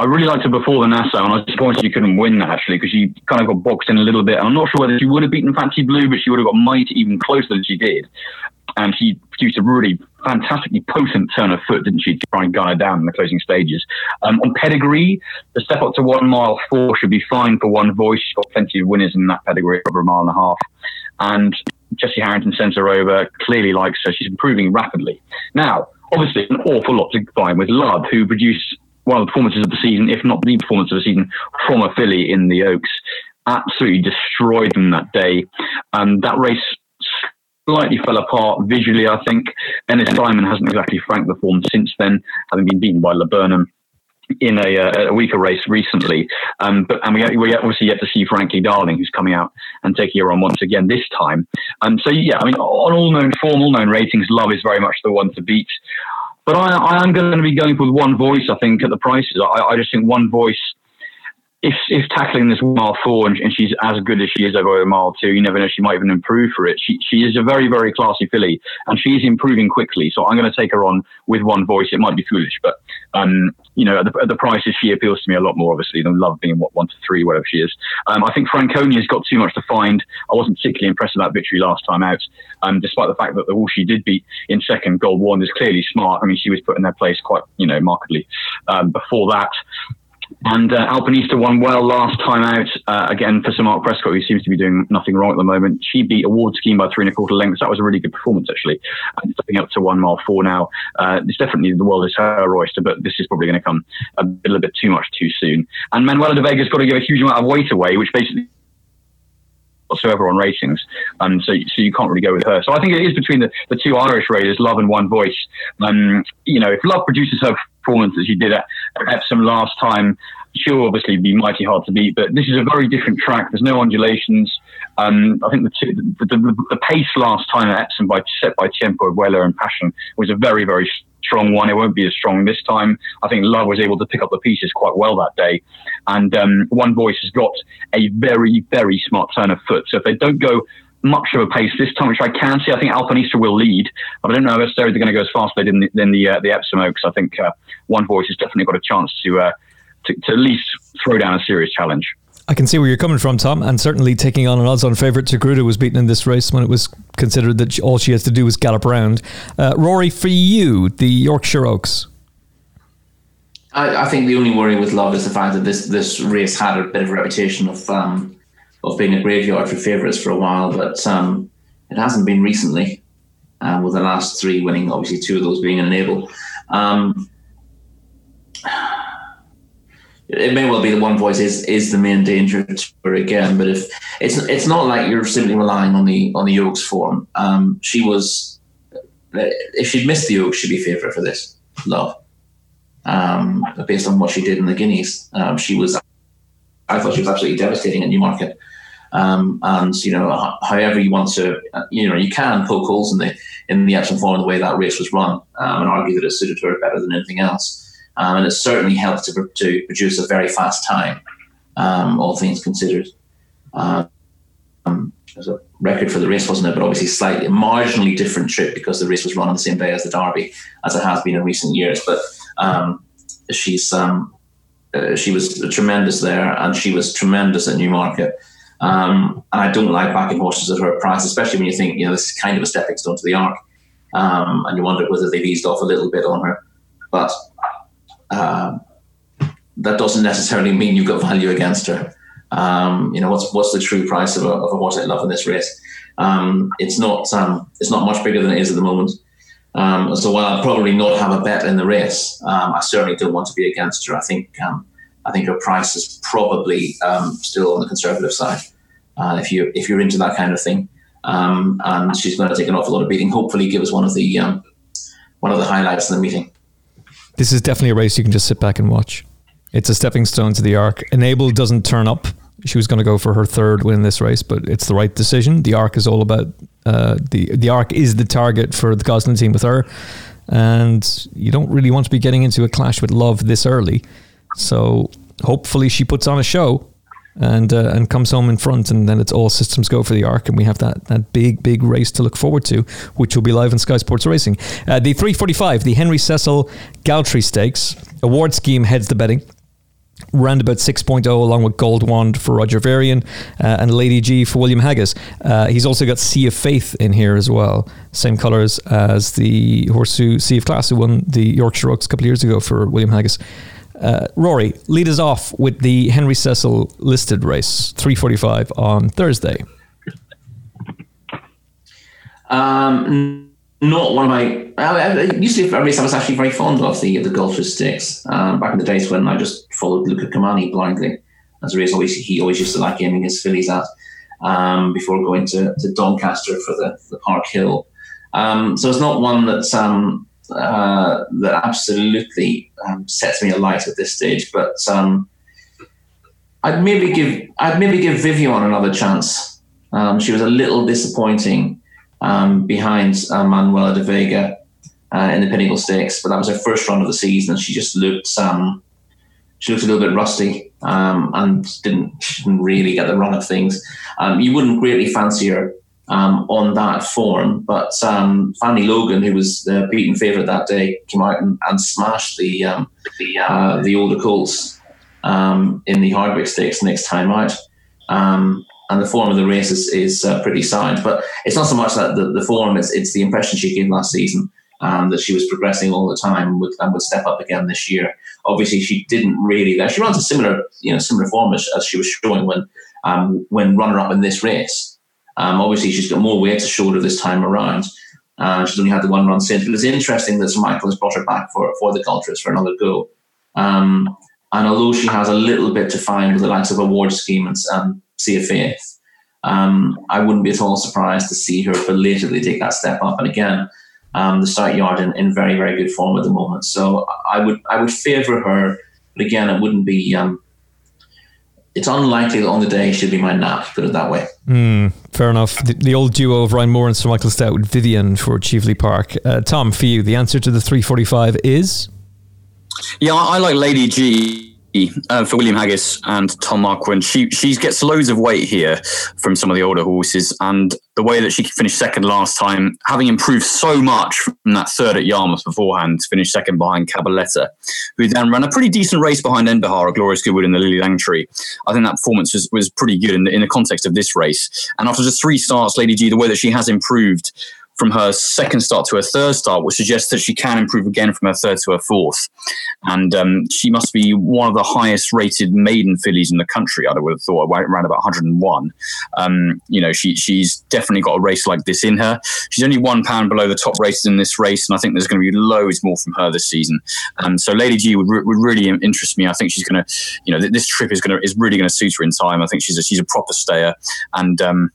I really liked her before the Nassau, and I was disappointed she couldn't win that actually because she kind of got boxed in a little bit. And I'm not sure whether she would have beaten Fancy Blue, but she would have got mighty even closer than she did. And she produced a really fantastically potent turn of foot, didn't she, to try and gun her down in the closing stages. Um, on pedigree, the step up to one mile four should be fine for one voice. She's got plenty of winners in that pedigree over a mile and a half. And Jessie Harrington sends her over, clearly likes her. She's improving rapidly. Now, obviously, an awful lot to find with Love, who produced one of the performances of the season, if not the performance of the season, from a filly in the Oaks. Absolutely destroyed them that day. Um, that race slightly fell apart visually, I think. Ennistymon hasn't exactly franked the form since then, having been beaten by Laburnum in a, uh, a weaker race recently. Um, but and we we obviously yet to see Frankly Darling, who's coming out and taking her on once again this time. And um, so yeah, I mean, on all known form, all known ratings, Love is very much the one to beat. But I, I am going to be going with one voice. I think at the prices, I, I just think one voice if if tackling this mile four and, and, she's as good as she is over a mile two, you never know. She might even improve for it. She she is a very very classy filly, and she's improving quickly. So I'm going to take her on with one voice. It might be foolish, but um, you know, at the, at the prices, she appeals to me a lot more obviously than Love being what one to three, whatever she is. Um, I think Franconia's got too much to find. I wasn't particularly impressed with that victory last time out, um, despite the fact that the horse she did beat in second, Gold Wand, is clearly smart. I mean, she was put in their place quite you know markedly um, before that. And uh, Alpinista won well last time out, uh, again for Sir Mark Prescott, who seems to be doing nothing wrong at the moment. She beat Award Scheme by three and a quarter lengths. That was a really good performance, actually. And stepping up to one mile four now. Uh, it's definitely the world is her oyster, but this is probably going to come a little bit too much too soon. And Manuela de Vega's got to give a huge amount of weight away, which basically whatsoever on ratings. And so, so you can't really go with her. So I think it is between the, the two Irish raiders, Love and One Voice. Um, you know, if Love produces her performance that she did at Epsom last time, she'll obviously be mighty hard to beat. But this is a very different track. There's no undulations. Um, I think the, two, the, the, the, pace last time at Epsom by set by Tiempo Vuela and Passion was a very very strong one. It won't be as strong this time. I think Love was able to pick up the pieces quite well that day. And um, One Voice has got a very, very smart turn of foot. So if they don't go much of a pace this time, which I can see. I think Alpinista will lead, but I don't know if they're going to go as fast as they did in the, in the, uh, the Epsom Oaks. I think uh, One Voice has definitely got a chance to, uh, to, to at least throw down a serious challenge. I can see where you're coming from, Tom, and certainly taking on an odds-on favourite. Togruta was beaten in this race when it was considered that all she has to do was gallop around. Uh, Rory, for you, the Yorkshire Oaks. I, I, think the only worry with Love is the fact that this this race had a bit of a reputation of um, of being a graveyard for favourites for a while, but um, it hasn't been recently. Uh, with the last three winning, obviously two of those being enable. Um, it may well be the one voice is is the main danger to again. But if it's it's not like you're simply relying on the on the Oaks form. Um, she was if she'd missed the Oaks, she'd be favourite for this love. Um, based on what she did in the Guineas, um, she was. I thought she was absolutely devastating at Newmarket. Um, and you know, however you want to, you know, you can poke holes in the in the Epsom form the way that race was run, um, and argue that it suited her better than anything else. Um, and it certainly helped to, to produce a very fast time, um, all things considered. Uh, um, there's a record for the race, wasn't it? But obviously, slightly marginally different trip because the race was run on the same day as the Derby, as it has been in recent years. But um, she's uh, she was tremendous there, and she was tremendous at Newmarket. Um, and I don't like backing horses that at her price, especially when you think, you know, this is kind of a stepping stone to the arc. Um, and you wonder whether they've eased off a little bit on her. But um, that doesn't necessarily mean you've got value against her. Um, you know, what's what's the true price of a, of a horse I love in this race? Um, it's not um, it's not much bigger than it is at the moment. Um, so while I'll probably not have a bet in the race, I certainly don't want to be against her. I think I think her price is probably still on the conservative side. Uh, if you if you're into that kind of thing, um, and she's going to take an awful lot of beating. Hopefully, give us one of the um, one of the highlights in the meeting. This is definitely a race you can just sit back and watch. It's a stepping stone to the arc. Enable doesn't turn up. She was going to go for her third win in this race, but it's the right decision. The arc is all about uh, the the arc is the target for the Gosden team with her, and you don't really want to be getting into a clash with Love this early. So hopefully she puts on a show and uh, and comes home in front, and then it's all systems go for the arc, and we have that that big big race to look forward to, which will be live on Sky Sports Racing. Uh, the 345, the Henry Cecil Galtres Stakes award scheme heads the betting. Roundabout 6.0 along with Gold Wand for Roger Varian uh, and Lady G for William Haggas. Uh, he's also got Sea of Faith in here as well. Same colours as the Horseshoe Sea of Class who won the Yorkshire Oaks a couple of years ago for William Haggas. Uh, Rory, lead us off with the Henry Cecil listed race, 345 on Thursday. Um, not one of my. I, I used to be a race I was actually very fond of the the Galtres Stakes. Um, back in the days when I just followed Luca Cumani blindly as a race. Always he always used to like aiming his fillies at um, before going to, to Doncaster for the the Park Hill. Um, so it's not one that um, uh, that absolutely um, sets me alight at this stage. But um, I'd maybe give I'd maybe give Vivionn another chance. Um, she was a little disappointing um, behind uh, Manuela de Vega uh, in the Pinnacle Stakes, but that was her first run of the season, she just looked um, she looked a little bit rusty um, and didn't didn't really get the run of things. You wouldn't greatly fancy her um, on that form, but um, Fanny Logan, who was the beaten favourite that day, came out and, and smashed the um, the, uh, the older colts um, in the Hardwicke Stakes next time out. Um, and the form of the race is, is uh, pretty sound. But it's not so much that the, the form; it's it's the impression she gave last season um, that she was progressing all the time and would, and would step up again this year. Obviously, she didn't really. She runs a similar you know similar form as, as she was showing when when runner up in this race. Um, obviously, she's got more weight to shoulder this time around. Uh, she's only had the one run since, but it's interesting that Sir Michael has brought her back for for the Cultures for another go. Um, and although she has a little bit to find with the likes of award scheme and um, Sea of Faith, um, I wouldn't be at all surprised to see her belatedly take that step up. And again, um, the start yard in, in very very good form at the moment. So I would I would favour her, but again, it wouldn't be. Um, it's unlikely that on the day she'll be my nap. Put it that way. Mm, fair enough. The, the, old duo of Ryan Moore and Sir Michael Stoute with Vivionn for Cheveley Park. Uh, Tom, for you, the answer to the 345 is. Yeah, I like Lady G uh, for William Haggas and Tom Marquand. She she gets loads of weight here from some of the older horses, and the way that she finished second last time, having improved so much from that third at Yarmouth beforehand, to finish second behind Cabaletta, who then ran a pretty decent race behind Enbihaar, Glorious Goodwood in the Lillie Langtry. I think that performance was, was pretty good in the, in the context of this race. And after just three starts, Lady G, the way that she has improved from her second start to her third start, which suggests that she can improve again from her third to her fourth. And um, she must be one of the highest rated maiden fillies in the country, I would have thought, around about 101. Um, you know, she, she's definitely got a race like this in her. She's only one pound below the top races in this race, and I think there's going to be loads more from her this season. And um, so Lady G would, would really interest me. I think she's going to, you know, this trip is going to is really going to suit her in time. I think she's a, she's a proper stayer, and um,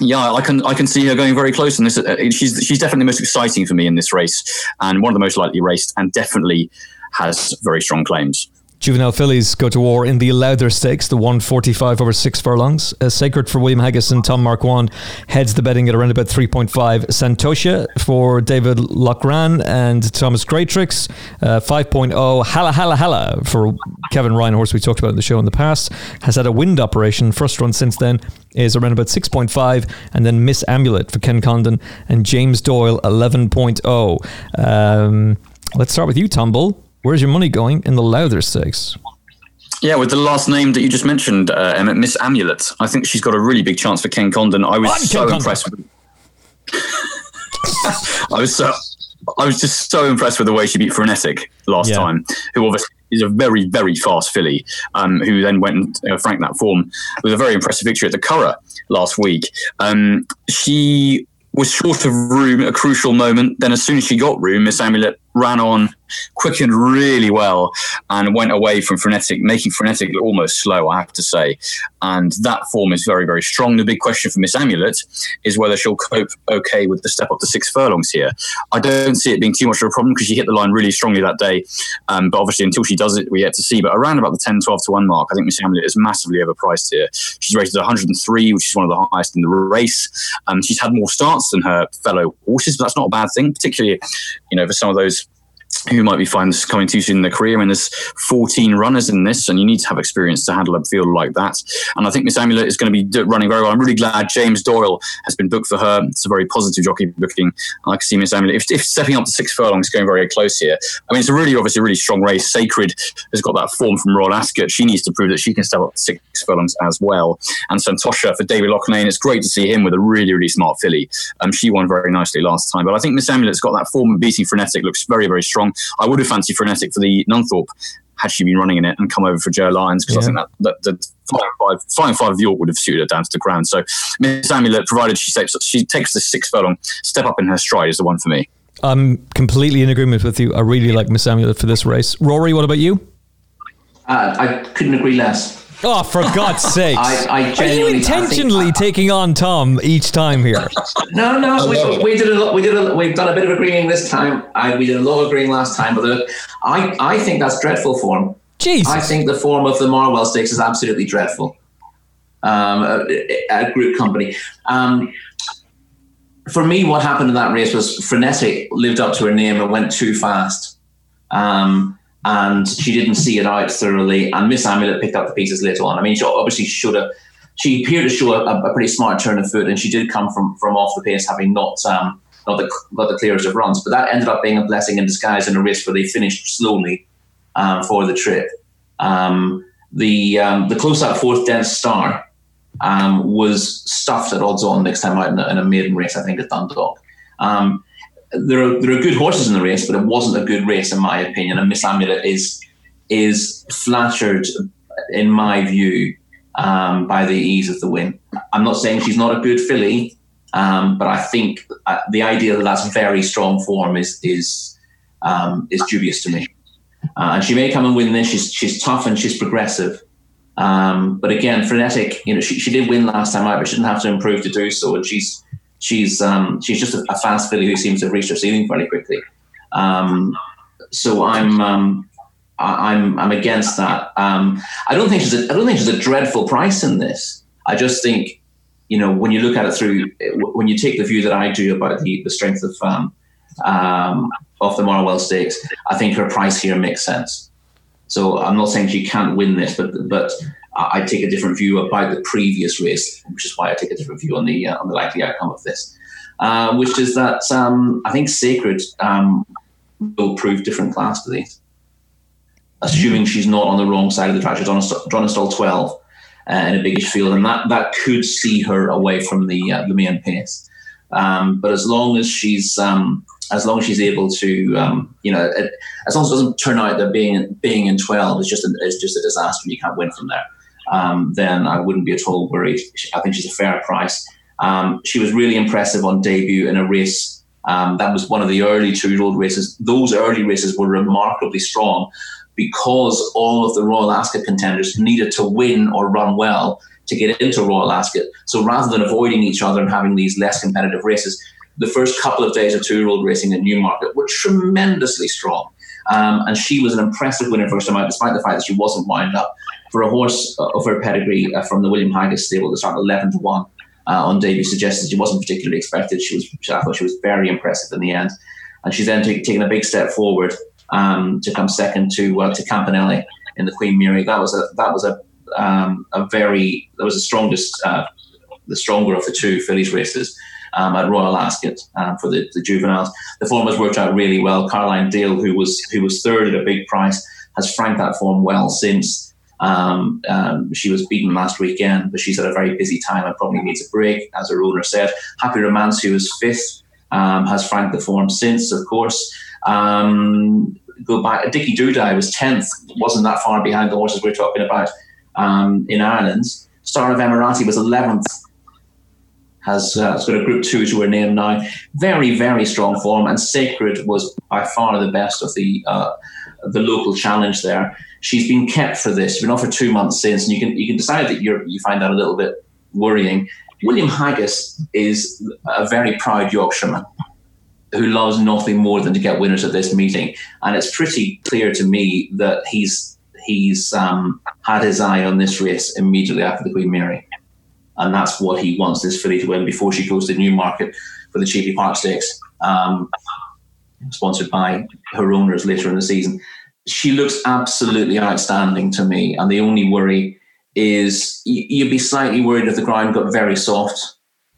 yeah, I can I can see her going very close in this. Uh, she's she's definitely the most exciting for me in this race, and one of the most likely raced, and definitely has very strong claims. Juvenile fillies go to war in the Lowther Stakes, the 145 over six furlongs. Uh, sacred for William Haggas and Tom Marquand heads the betting at around about 3.5. Santosha for David Loughnane and Thomas Greatrex, uh, 5.0. Hala Hala Hala for Kevin Ryan, horse we talked about in the show in the past, has had a wind operation. First run since then is around about 6.5. And then Miss Amulet for Ken Condon and James Doyle, 11.0. Um, let's start with you, Tom Bull. Where's your money going in the Lowther Stakes? Yeah, with the last name that you just mentioned, uh, Emmet, Miss Amulet. I think she's got a really big chance for Ken Condon. I was On so impressed with. I was so. I was just so impressed with the way she beat Frenetic last Yeah. time, who obviously is a very, very fast filly, um, who then went and uh, franked that form with a very impressive victory at the Curragh last week. Um, she was short of room at a crucial moment. Then, as soon as she got room, Miss Amulet ran on, quickened really well, and went away from Frenetic, making Frenetic almost slow, I have to say. And that form is very, very strong. The big question for Miss Amulet is whether she'll cope okay with the step up to six furlongs here. I don't see it being too much of a problem because she hit the line really strongly that day. Um, but obviously, until she does it, we yet to see. But around about the 10, 12 to 1 mark, I think Miss Amulet is massively overpriced here. She's rated at 103, which is one of the highest in the race. Um, she's had more starts than her fellow horses, but that's not a bad thing, particularly, you know, for some of those who might be finding this coming too soon in their career. I mean, there's 14 runners in this, and you need to have experience to handle a field like that. And I think Miss Amulet is going to be running very well. I'm really glad James Doyle has been booked for her. It's a very positive jockey booking. I can see Miss Amulet, if, if stepping up to six furlongs, going very close here. I mean, it's a really, obviously, really strong race. Sacred has got that form from Royal Ascot. She needs to prove that she can step up to six furlongs as well. And Santosha for David Loughnane, it's great to see him with a really, really smart filly. Um, she won very nicely last time. But I think Miss Amulet's got that form of beating Frenetic, looks very, very strong. I would have fancied Frenetic for the Nunthorpe had she been running in it and come over for Ger Lyons because Yeah. I think that, that the flying five, flying five of York would have suited her down to the ground. So Miss Amulet, provided she takes she takes the six furlong step up in her stride, is the one for me. I'm completely in agreement with you. I really like Miss Amulet for this race. Rory, what about you? Uh, I couldn't agree less. Oh, for God's sake! I- I Are you genuinely- I think- intentionally taking on Tom each time here? No, no, we, we did a lot. We did a, we've done a bit of agreeing this time. I, we did a lot of agreeing last time, but the, I, I think that's dreadful form. Jesus. I think the form of the Marwell Stakes is absolutely dreadful. Um, a, a group company. Um, for me, what happened in that race was Frenetic lived up to her name and went too fast. Um, and she didn't see it out thoroughly. And Miss Amulet picked up the pieces later on. I mean, she obviously should have. She appeared to show a, a pretty smart turn of foot, and she did come from from off the pace, having not um, not the, got the clearest of runs. But that ended up being a blessing in disguise in a race where they finished slowly um, for the trip. Um, the um, the close up fourth dense star um, was stuffed at odds on next time out in a, in a maiden race, I think, at Dundalk. Um, there are there are good horses in the race, but it wasn't a good race in my opinion. And Miss Amulet is is flattered, in my view, um, by the ease of the win. I'm not saying she's not a good filly, um, but I think uh, the idea that that's very strong form is is um, is dubious to me. Uh, and she may come and win this. She's she's tough and she's progressive. Um, but again, frenetic. You know, she, she did win last time out, but she didn't have to improve to do so. And she's she's um, she's just a, a fast filly who seems to have reached her ceiling fairly quickly. Um, so I'm um, I, I'm I'm against that. Um, I don't think she's a, I don't think she's a dreadful price in this. I just think you know when you look at it through when you take the view that I do about the, the strength of um, um, of the Marwell Stakes, I think her price here makes sense. So I'm not saying she can't win this, but but I take a different view about the previous race, which is why I take a different view on the uh, on the likely outcome of this. Uh, which is that um, I think Sacred um, will prove different class to these, assuming she's not on the wrong side of the track. She's on a, drawn a stall 12 uh, in a biggish field, and that, that could see her away from the uh, the main pace. Um, but as long as she's um, as long as she's able to, um, you know, it, as long as it doesn't turn out that being being in 12 is just a, is just a disaster you can't win from there, um, then I wouldn't be at all worried. I think she's a fair price. Um, she was really impressive on debut in a race. Um, that was one of the early two-year-old races. Those early races were remarkably strong because all of the Royal Ascot contenders needed to win or run well to get into Royal Ascot. So rather than avoiding each other and having these less competitive races, the first couple of days of two-year-old racing at Newmarket were tremendously strong. Um, and she was an impressive winner first time out, despite the fact that she wasn't wound up. For a horse of her pedigree uh, from the William Haggas stable to start 11 to 1 uh, on debut suggested she wasn't particularly expected. She was, I thought she was very impressive in the end. And she's then t- taken a big step forward um, to come second to uh, to Campanelle in the Queen Mary. That was a that was a um, a very that was the strongest uh, the stronger of the two fillies races um, at Royal Ascot um, for the, the juveniles. The form has worked out really well. Caroline Dale, who was who was third at a big price, has franked that form well since. Um, um, she was beaten last weekend, but she's had a very busy time and probably needs a break, as her owner said. Happy Romance, who was fifth, um, has franked the form since, of course. Um, go back, Dicky Dudai was 10th, wasn't that far behind the horses we're talking about um, in Ireland. Star of Emirati was 11th. Has, uh, has got a group two to her name now. Very, very strong form, and Sacred was by far the best of the uh, the local challenge there. She's been kept for this. She's been off for two months since, and you can you can decide that you you find that a little bit worrying. William Haggas is a very proud Yorkshireman who loves nothing more than to get winners at this meeting, and it's pretty clear to me that he's he's um, had his eye on this race immediately after the Queen Mary, and that's what he wants this filly to win before she goes to Newmarket for the Cheveley Park Stakes. Um, sponsored by her owners later in the season. She looks absolutely outstanding to me, and the only worry is you'd be slightly worried if the ground got very soft.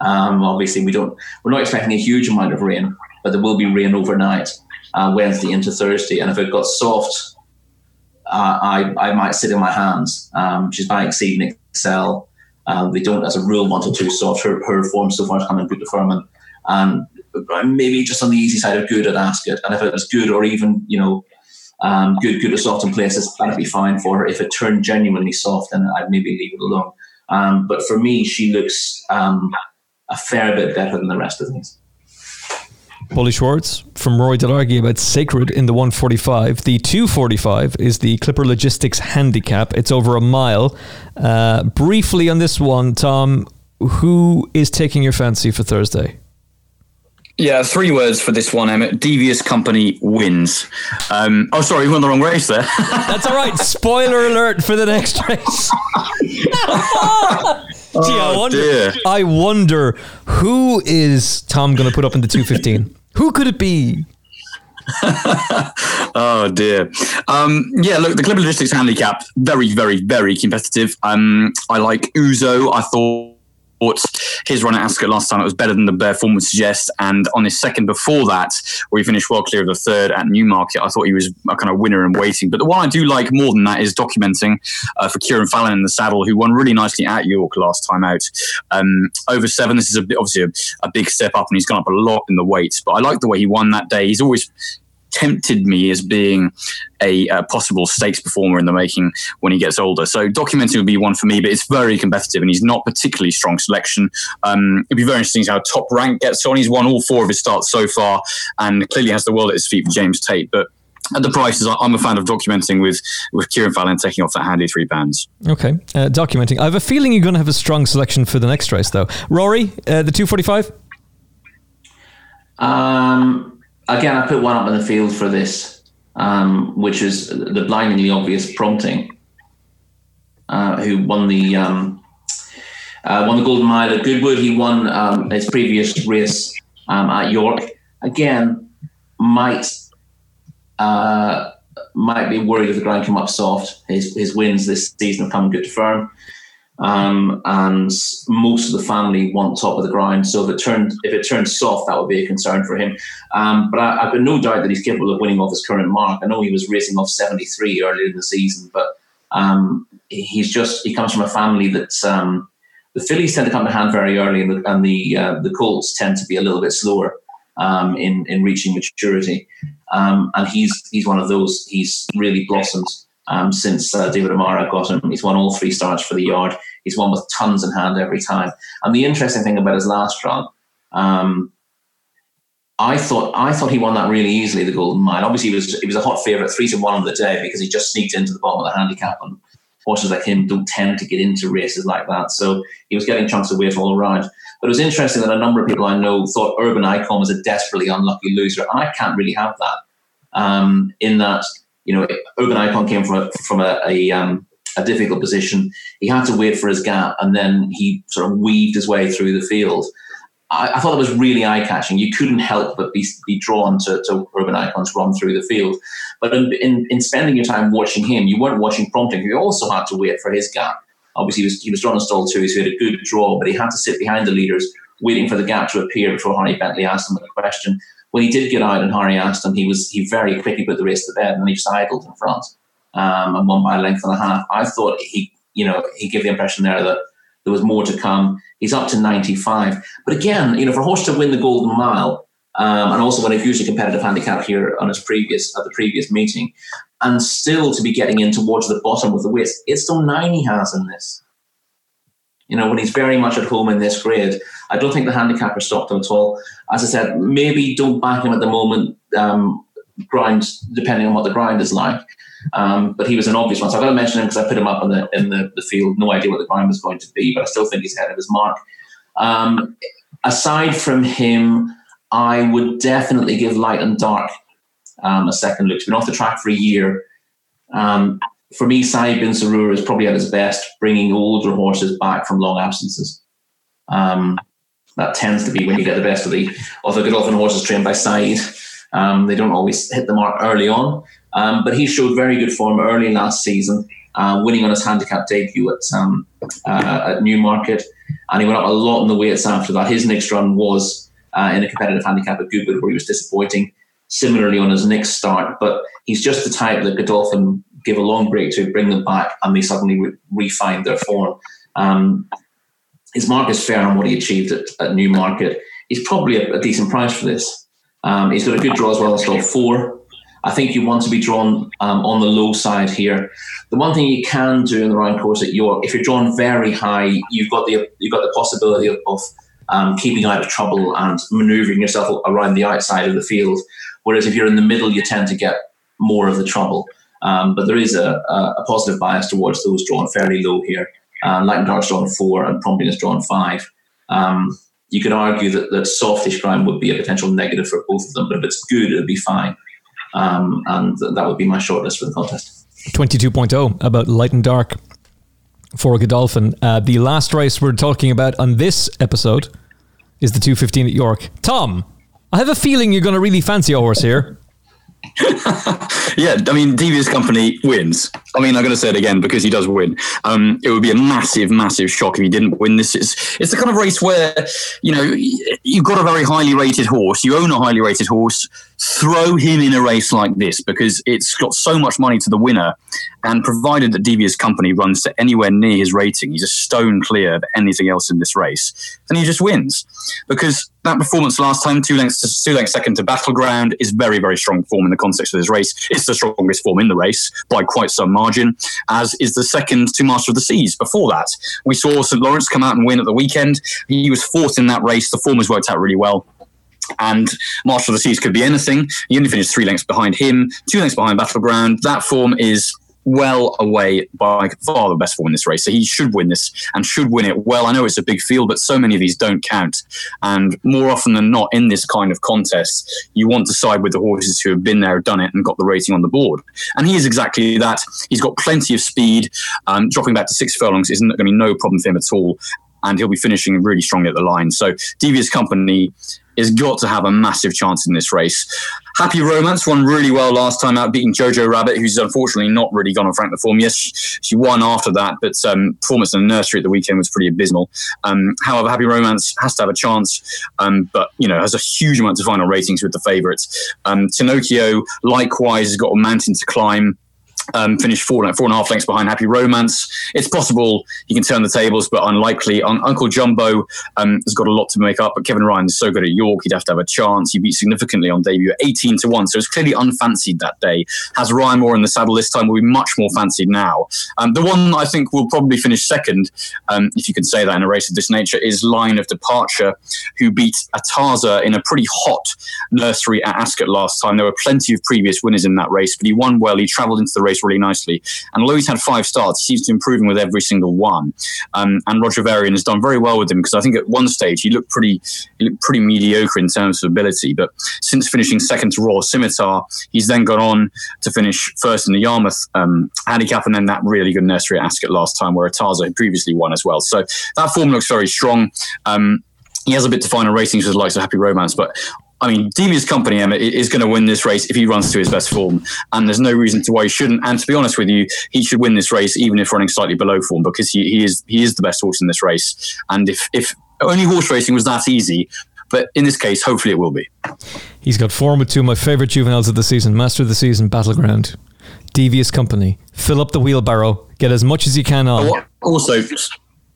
Um, obviously, we don't we're not expecting a huge amount of rain, but there will be rain overnight, uh, Wednesday into Thursday, and if it got soft, uh, I I might sit in my hands. Um, she's by Exceed And Excel. Um, they don't, as a rule, want it too soft. Her, her form so far is coming good to Furman. And maybe just on the easy side of good at Ascot. And if it was good or even, you know, um, good, good at soft in places, that'd be fine for her. If it turned genuinely soft, then I'd maybe leave it alone. Um, but for me, she looks um, a fair bit better than the rest of these. Paulie Schwartz from Rory Delargy about Sacred in the 145. The 245 is the Clipper Logistics Handicap. It's over a mile. Uh, briefly on this one, Tom, who is taking your fancy for Thursday? Yeah, three words for this one, Emmet. Devious company wins. Um, oh, sorry, you won the wrong race there. That's all right. Spoiler alert for the next race. Gee, I, Oh, wonder, dear. I wonder who is Tom going to put up in the 215? Who could it be? Oh dear. Um, yeah, look, the Clipper Logistics handicap very, very, very competitive. Um, I like Uzo. I thought his run at Ascot last time it was better than the bare form would suggest. And on his second before that, where he finished well clear of the third at Newmarket, I thought he was a kind of winner in waiting. But the one I do like more than that is documenting uh, for Cieren Fallon in the saddle, who won really nicely at York last time out. Um, over seven, this is a, obviously a, a big step up, and he's gone up a lot in the weight. But I like the way he won that day. He's always tempted me as being a, uh possible stakes performer in the making when he gets older. So documenting would be one for me, but it's very competitive and he's not particularly strong selection. Um, it'd be very interesting to see how top rank gets on. He's won all four of his starts so far and clearly has the world at his feet for James Tate. But at the prices, I- I'm a fan of documenting with with Cieren Fallon taking off that handy three pounds. Okay, uh, documenting. I have a feeling you're going to have a strong selection for the next race, though. Rory, uh, the 245? Um, again, I put one up in the field for this, um, which is the blindingly obvious prompting, uh, who won the um, uh, won the Golden Mile at Goodwood. He won um, his previous race um, at York. Again, might uh, might be worried if the ground came up soft. His his wins this season have come good to firm. Um, and most of the family want top of the ground. So if it turned if it turns soft, that would be a concern for him. Um, but I, I've got no doubt that he's capable of winning off his current mark. I know he was racing off 73 earlier in the season, but um, he's just he comes from a family that's um, the fillies tend to come to hand very early, and the and the, uh, the colts tend to be a little bit slower um, in in reaching maturity. Um, and he's he's one of those. He's really blossomed since uh, David O'Meara got him. He's won all three starts for the yard. He's won with tons in hand every time. And the interesting thing about his last run, um, I thought I thought he won that really easily. The Golden Mile. Obviously, he was he was a hot favourite, three to one on the day because he just sneaked into the bottom of the handicap. And horses like him don't tend to get into races like that. So he was getting chunks of weight all around. But it was interesting that a number of people I know thought Urban Icon was a desperately unlucky loser, and I can't really have that. Um, in that, you know, Urban Icon came from a, from a, a, um, a difficult position. He had to wait for his gap, and then he sort of weaved his way through the field. I, I thought it was really eye catching. You couldn't help but be, be drawn to, to Urban Icon's run through the field. But in, in, in spending your time watching him, you weren't watching prompting. You also had to wait for his gap. Obviously, he was, he was drawn in stall two, so he had a good draw, but he had to sit behind the leaders, waiting for the gap to appear before Harry Bentley asked him a question. When he did get out and Harry asked him, he was he very quickly put the race to the bed and he just idled in front. Um, and won by a length and a half. I thought he, you know, he gave the impression there that there was more to come. He's up to 95. But again, you know, for a horse to win the Golden Mile, um, and also win a hugely competitive handicap here on his previous at the previous meeting, and still to be getting in towards the bottom with the weights, it's still nine he has in this. You know, when he's very much at home in this grade, I don't think the handicapper stopped him at all. As I said, maybe don't back him at the moment. Um, depending on what the grind is like. Um, but he was an obvious one. So I've got to mention him because I put him up in the in the, the field. No idea what the grind was going to be, but I still think he's ahead of his mark. Um, aside from him, I would definitely give Light and Dark um, a second look. He's been off the track for a year. Um, for me, Saeed bin Suroor is probably at his best, bringing older horses back from long absences. Um, that tends to be when you get the best of the of the Godolphin horses trained by Saeed. Um, they don't always hit the mark early on, um, but he showed very good form early last season, uh, winning on his handicap debut at um, uh, at Newmarket, and he went up a lot in the weights after that. His next run was uh, in a competitive handicap at Goodwood, where he was disappointing. Similarly on his next start, but he's just the type that Godolphin give a long break to, bring them back, and they suddenly re- refine their form. Um, his mark is fair on what he achieved at, at Newmarket. He's probably a, a decent price for this. Um, he's got a good draw as well, still four. I think you want to be drawn um, on the low side here. The one thing you can do in the round course at York, if you're drawn very high, you've got the you've got the possibility of, of um, keeping out of trouble and manoeuvring yourself around the outside of the field. Whereas if you're in the middle, you tend to get more of the trouble. Um, but there is a, a, positive bias towards those drawn fairly low here. Uh, Light Dark's drawn four, and Prompting is drawn five. Um, you could argue that, that softish ground would be a potential negative for both of them, but if it's good, it would be fine. Um, and that would be my shortlist for the contest. 22.0 about light and dark for Godolphin. Uh, the last race we're talking about on this episode is the 215 at York. Tom, I have a feeling you're going to really fancy a horse here. yeah, I mean, Devious Company wins. I mean, I'm going to say it again because he does win. Um, it would be a massive, massive shock if he didn't win this. It's, it's the kind of race where, you know, you've got a very highly rated horse, you own a highly rated horse, throw him in a race like this because it's got so much money to the winner. And provided that Devious Company runs to anywhere near his rating, he's a stone clear of anything else in this race, then he just wins. Because that performance last time, two lengths to, two lengths second to Battleground, is very, very strong form in the context of this race. It's the strongest form in the race by quite some margin, as is the second to Master of the Seas. Before that, we saw St. Lawrence come out and win at the weekend. He was fourth in that race. The form has worked out really well and Master of the Seas could be anything. He only finished three lengths behind him, two lengths behind Battleground. That form is well away by far the best form in this race. So he should win this and should win it well. I know it's a big field, but so many of these don't count. And more often than not, in this kind of contest, you want to side with the horses who have been there, done it, and got the rating on the board. And he is exactly that. He's got plenty of speed. Um, dropping back to six furlongs isn't going to be no problem for him at all. And he'll be finishing really strongly at the line. So Devious Company is got to have a massive chance in this race. Happy Romance won really well last time out, beating Jojo Rabbit, who's unfortunately not really gone on Frank the Form. Yes, she won after that, but um, performance in the nursery at the weekend was pretty abysmal. Um, however, Happy Romance has to have a chance, um, but you know has a huge amount of final ratings with the favourites. Um, Tinocchio likewise has got a mountain to climb um, finished four, like four and a half lengths behind Happy Romance. It's possible he can turn the tables, but unlikely. Un- Uncle Jumbo um, has got a lot to make up, but Kevin Ryan is so good at York, he'd have to have a chance. He beat significantly on debut, 18 to 1, so it's clearly unfancied that day. Has Ryan Moore in the saddle this time, will be much more fancied now. Um, the one I think will probably finish second, um, if you can say that in a race of this nature, is Line of Departure, who beat Ataza in a pretty hot nursery at Ascot last time. There were plenty of previous winners in that race, but he won well. He travelled into the race really nicely. And although he's had five starts, he seems to be improving with every single one. Um, and Roger Varian has done very well with him because I think at one stage he looked pretty he looked pretty mediocre in terms of ability. But since finishing second to Royal Scimitar, he's then gone on to finish first in the Yarmouth um, handicap and then that really good nursery at Ascot last time where Ataza had previously won as well. So that form looks very strong. Um, he has a bit to final ratings with the likes of Happy Romance, but I mean, Devious Company Emma is going to win this race if he runs to his best form, and there's no reason to why he shouldn't. And to be honest with you, he should win this race even if running slightly below form because he, he is he is the best horse in this race. And if if only horse racing was that easy, but in this case, hopefully it will be. He's got form with two of my favourite juveniles of the season, Master of the Season, Battleground. Devious company. Fill up the wheelbarrow. Get as much as you can on. Also,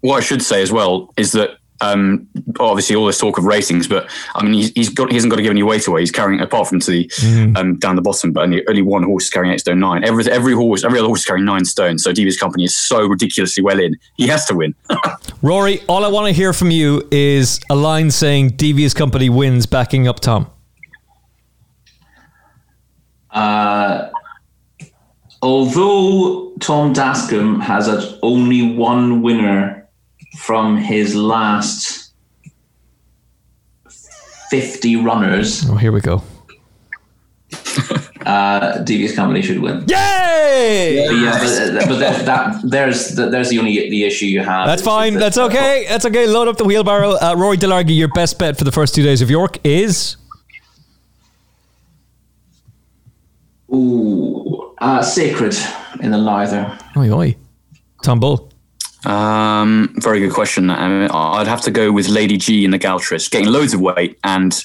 what I should say as well is that um, obviously all this talk of ratings, but I mean he's, he's got he hasn't got to give any weight away. He's carrying apart from to the um, down the bottom, but only, only one horse is carrying eight stone nine. Every every horse, every other horse is carrying nine stone. So Devious Company is so ridiculously well in. He has to win. Rory, all I want to hear from you is a line saying Devious Company wins backing up Tom. Uh, although Tom Dascombe has had only one winner from his last 50 runners, Oh, here we go. uh, Devious Company should win. Yay! But yeah, but, but that, that there's there's the only the issue you have. That's fine. that- That's okay. That's okay. Load up the wheelbarrow. Uh, Rory Delargy, your best bet for the first two days of York is Ooh, uh, Sacred in the Lowther. oi oi. Tom Bull. Um, very good question. Um, I'd have to go with Lady G in the Galtres, getting loads of weight and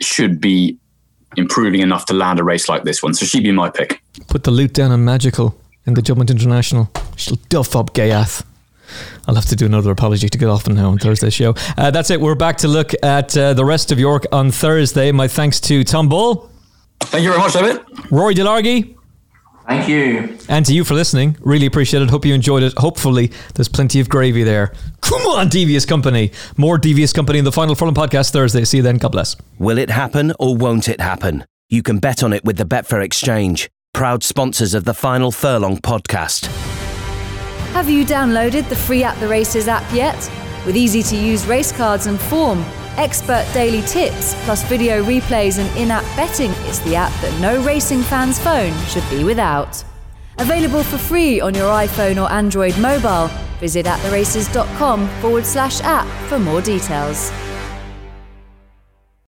should be improving enough to land a race like this one. So she'd be my pick. Put the loot down on Magical in the Juddmonte International. She'll duff up Ghaiyyath. I'll have to do another apology to get off on now on Thursday's show. Uh, that's it. We're back to look at uh, the rest of York on Thursday. My thanks to Tom Bull, Thank you very much, David. Rory Delargy, Thank you. and to you for listening. Really appreciate it. Hope you enjoyed it. Hopefully, there's plenty of gravy there. Come on, Devious Company. More Devious Company in the final Furlong podcast Thursday. See you then. God bless. Will it happen or won't it happen? You can bet on it with the Betfair Exchange, proud sponsors of the Final Furlong podcast. Have you downloaded the free At the Races app yet? With easy to use race cards and form, expert daily tips, plus video replays and in app betting, it's the app that no racing fan's phone should be without. Available for free on your iPhone or Android mobile. Visit attheraces.com forward slash app for more details.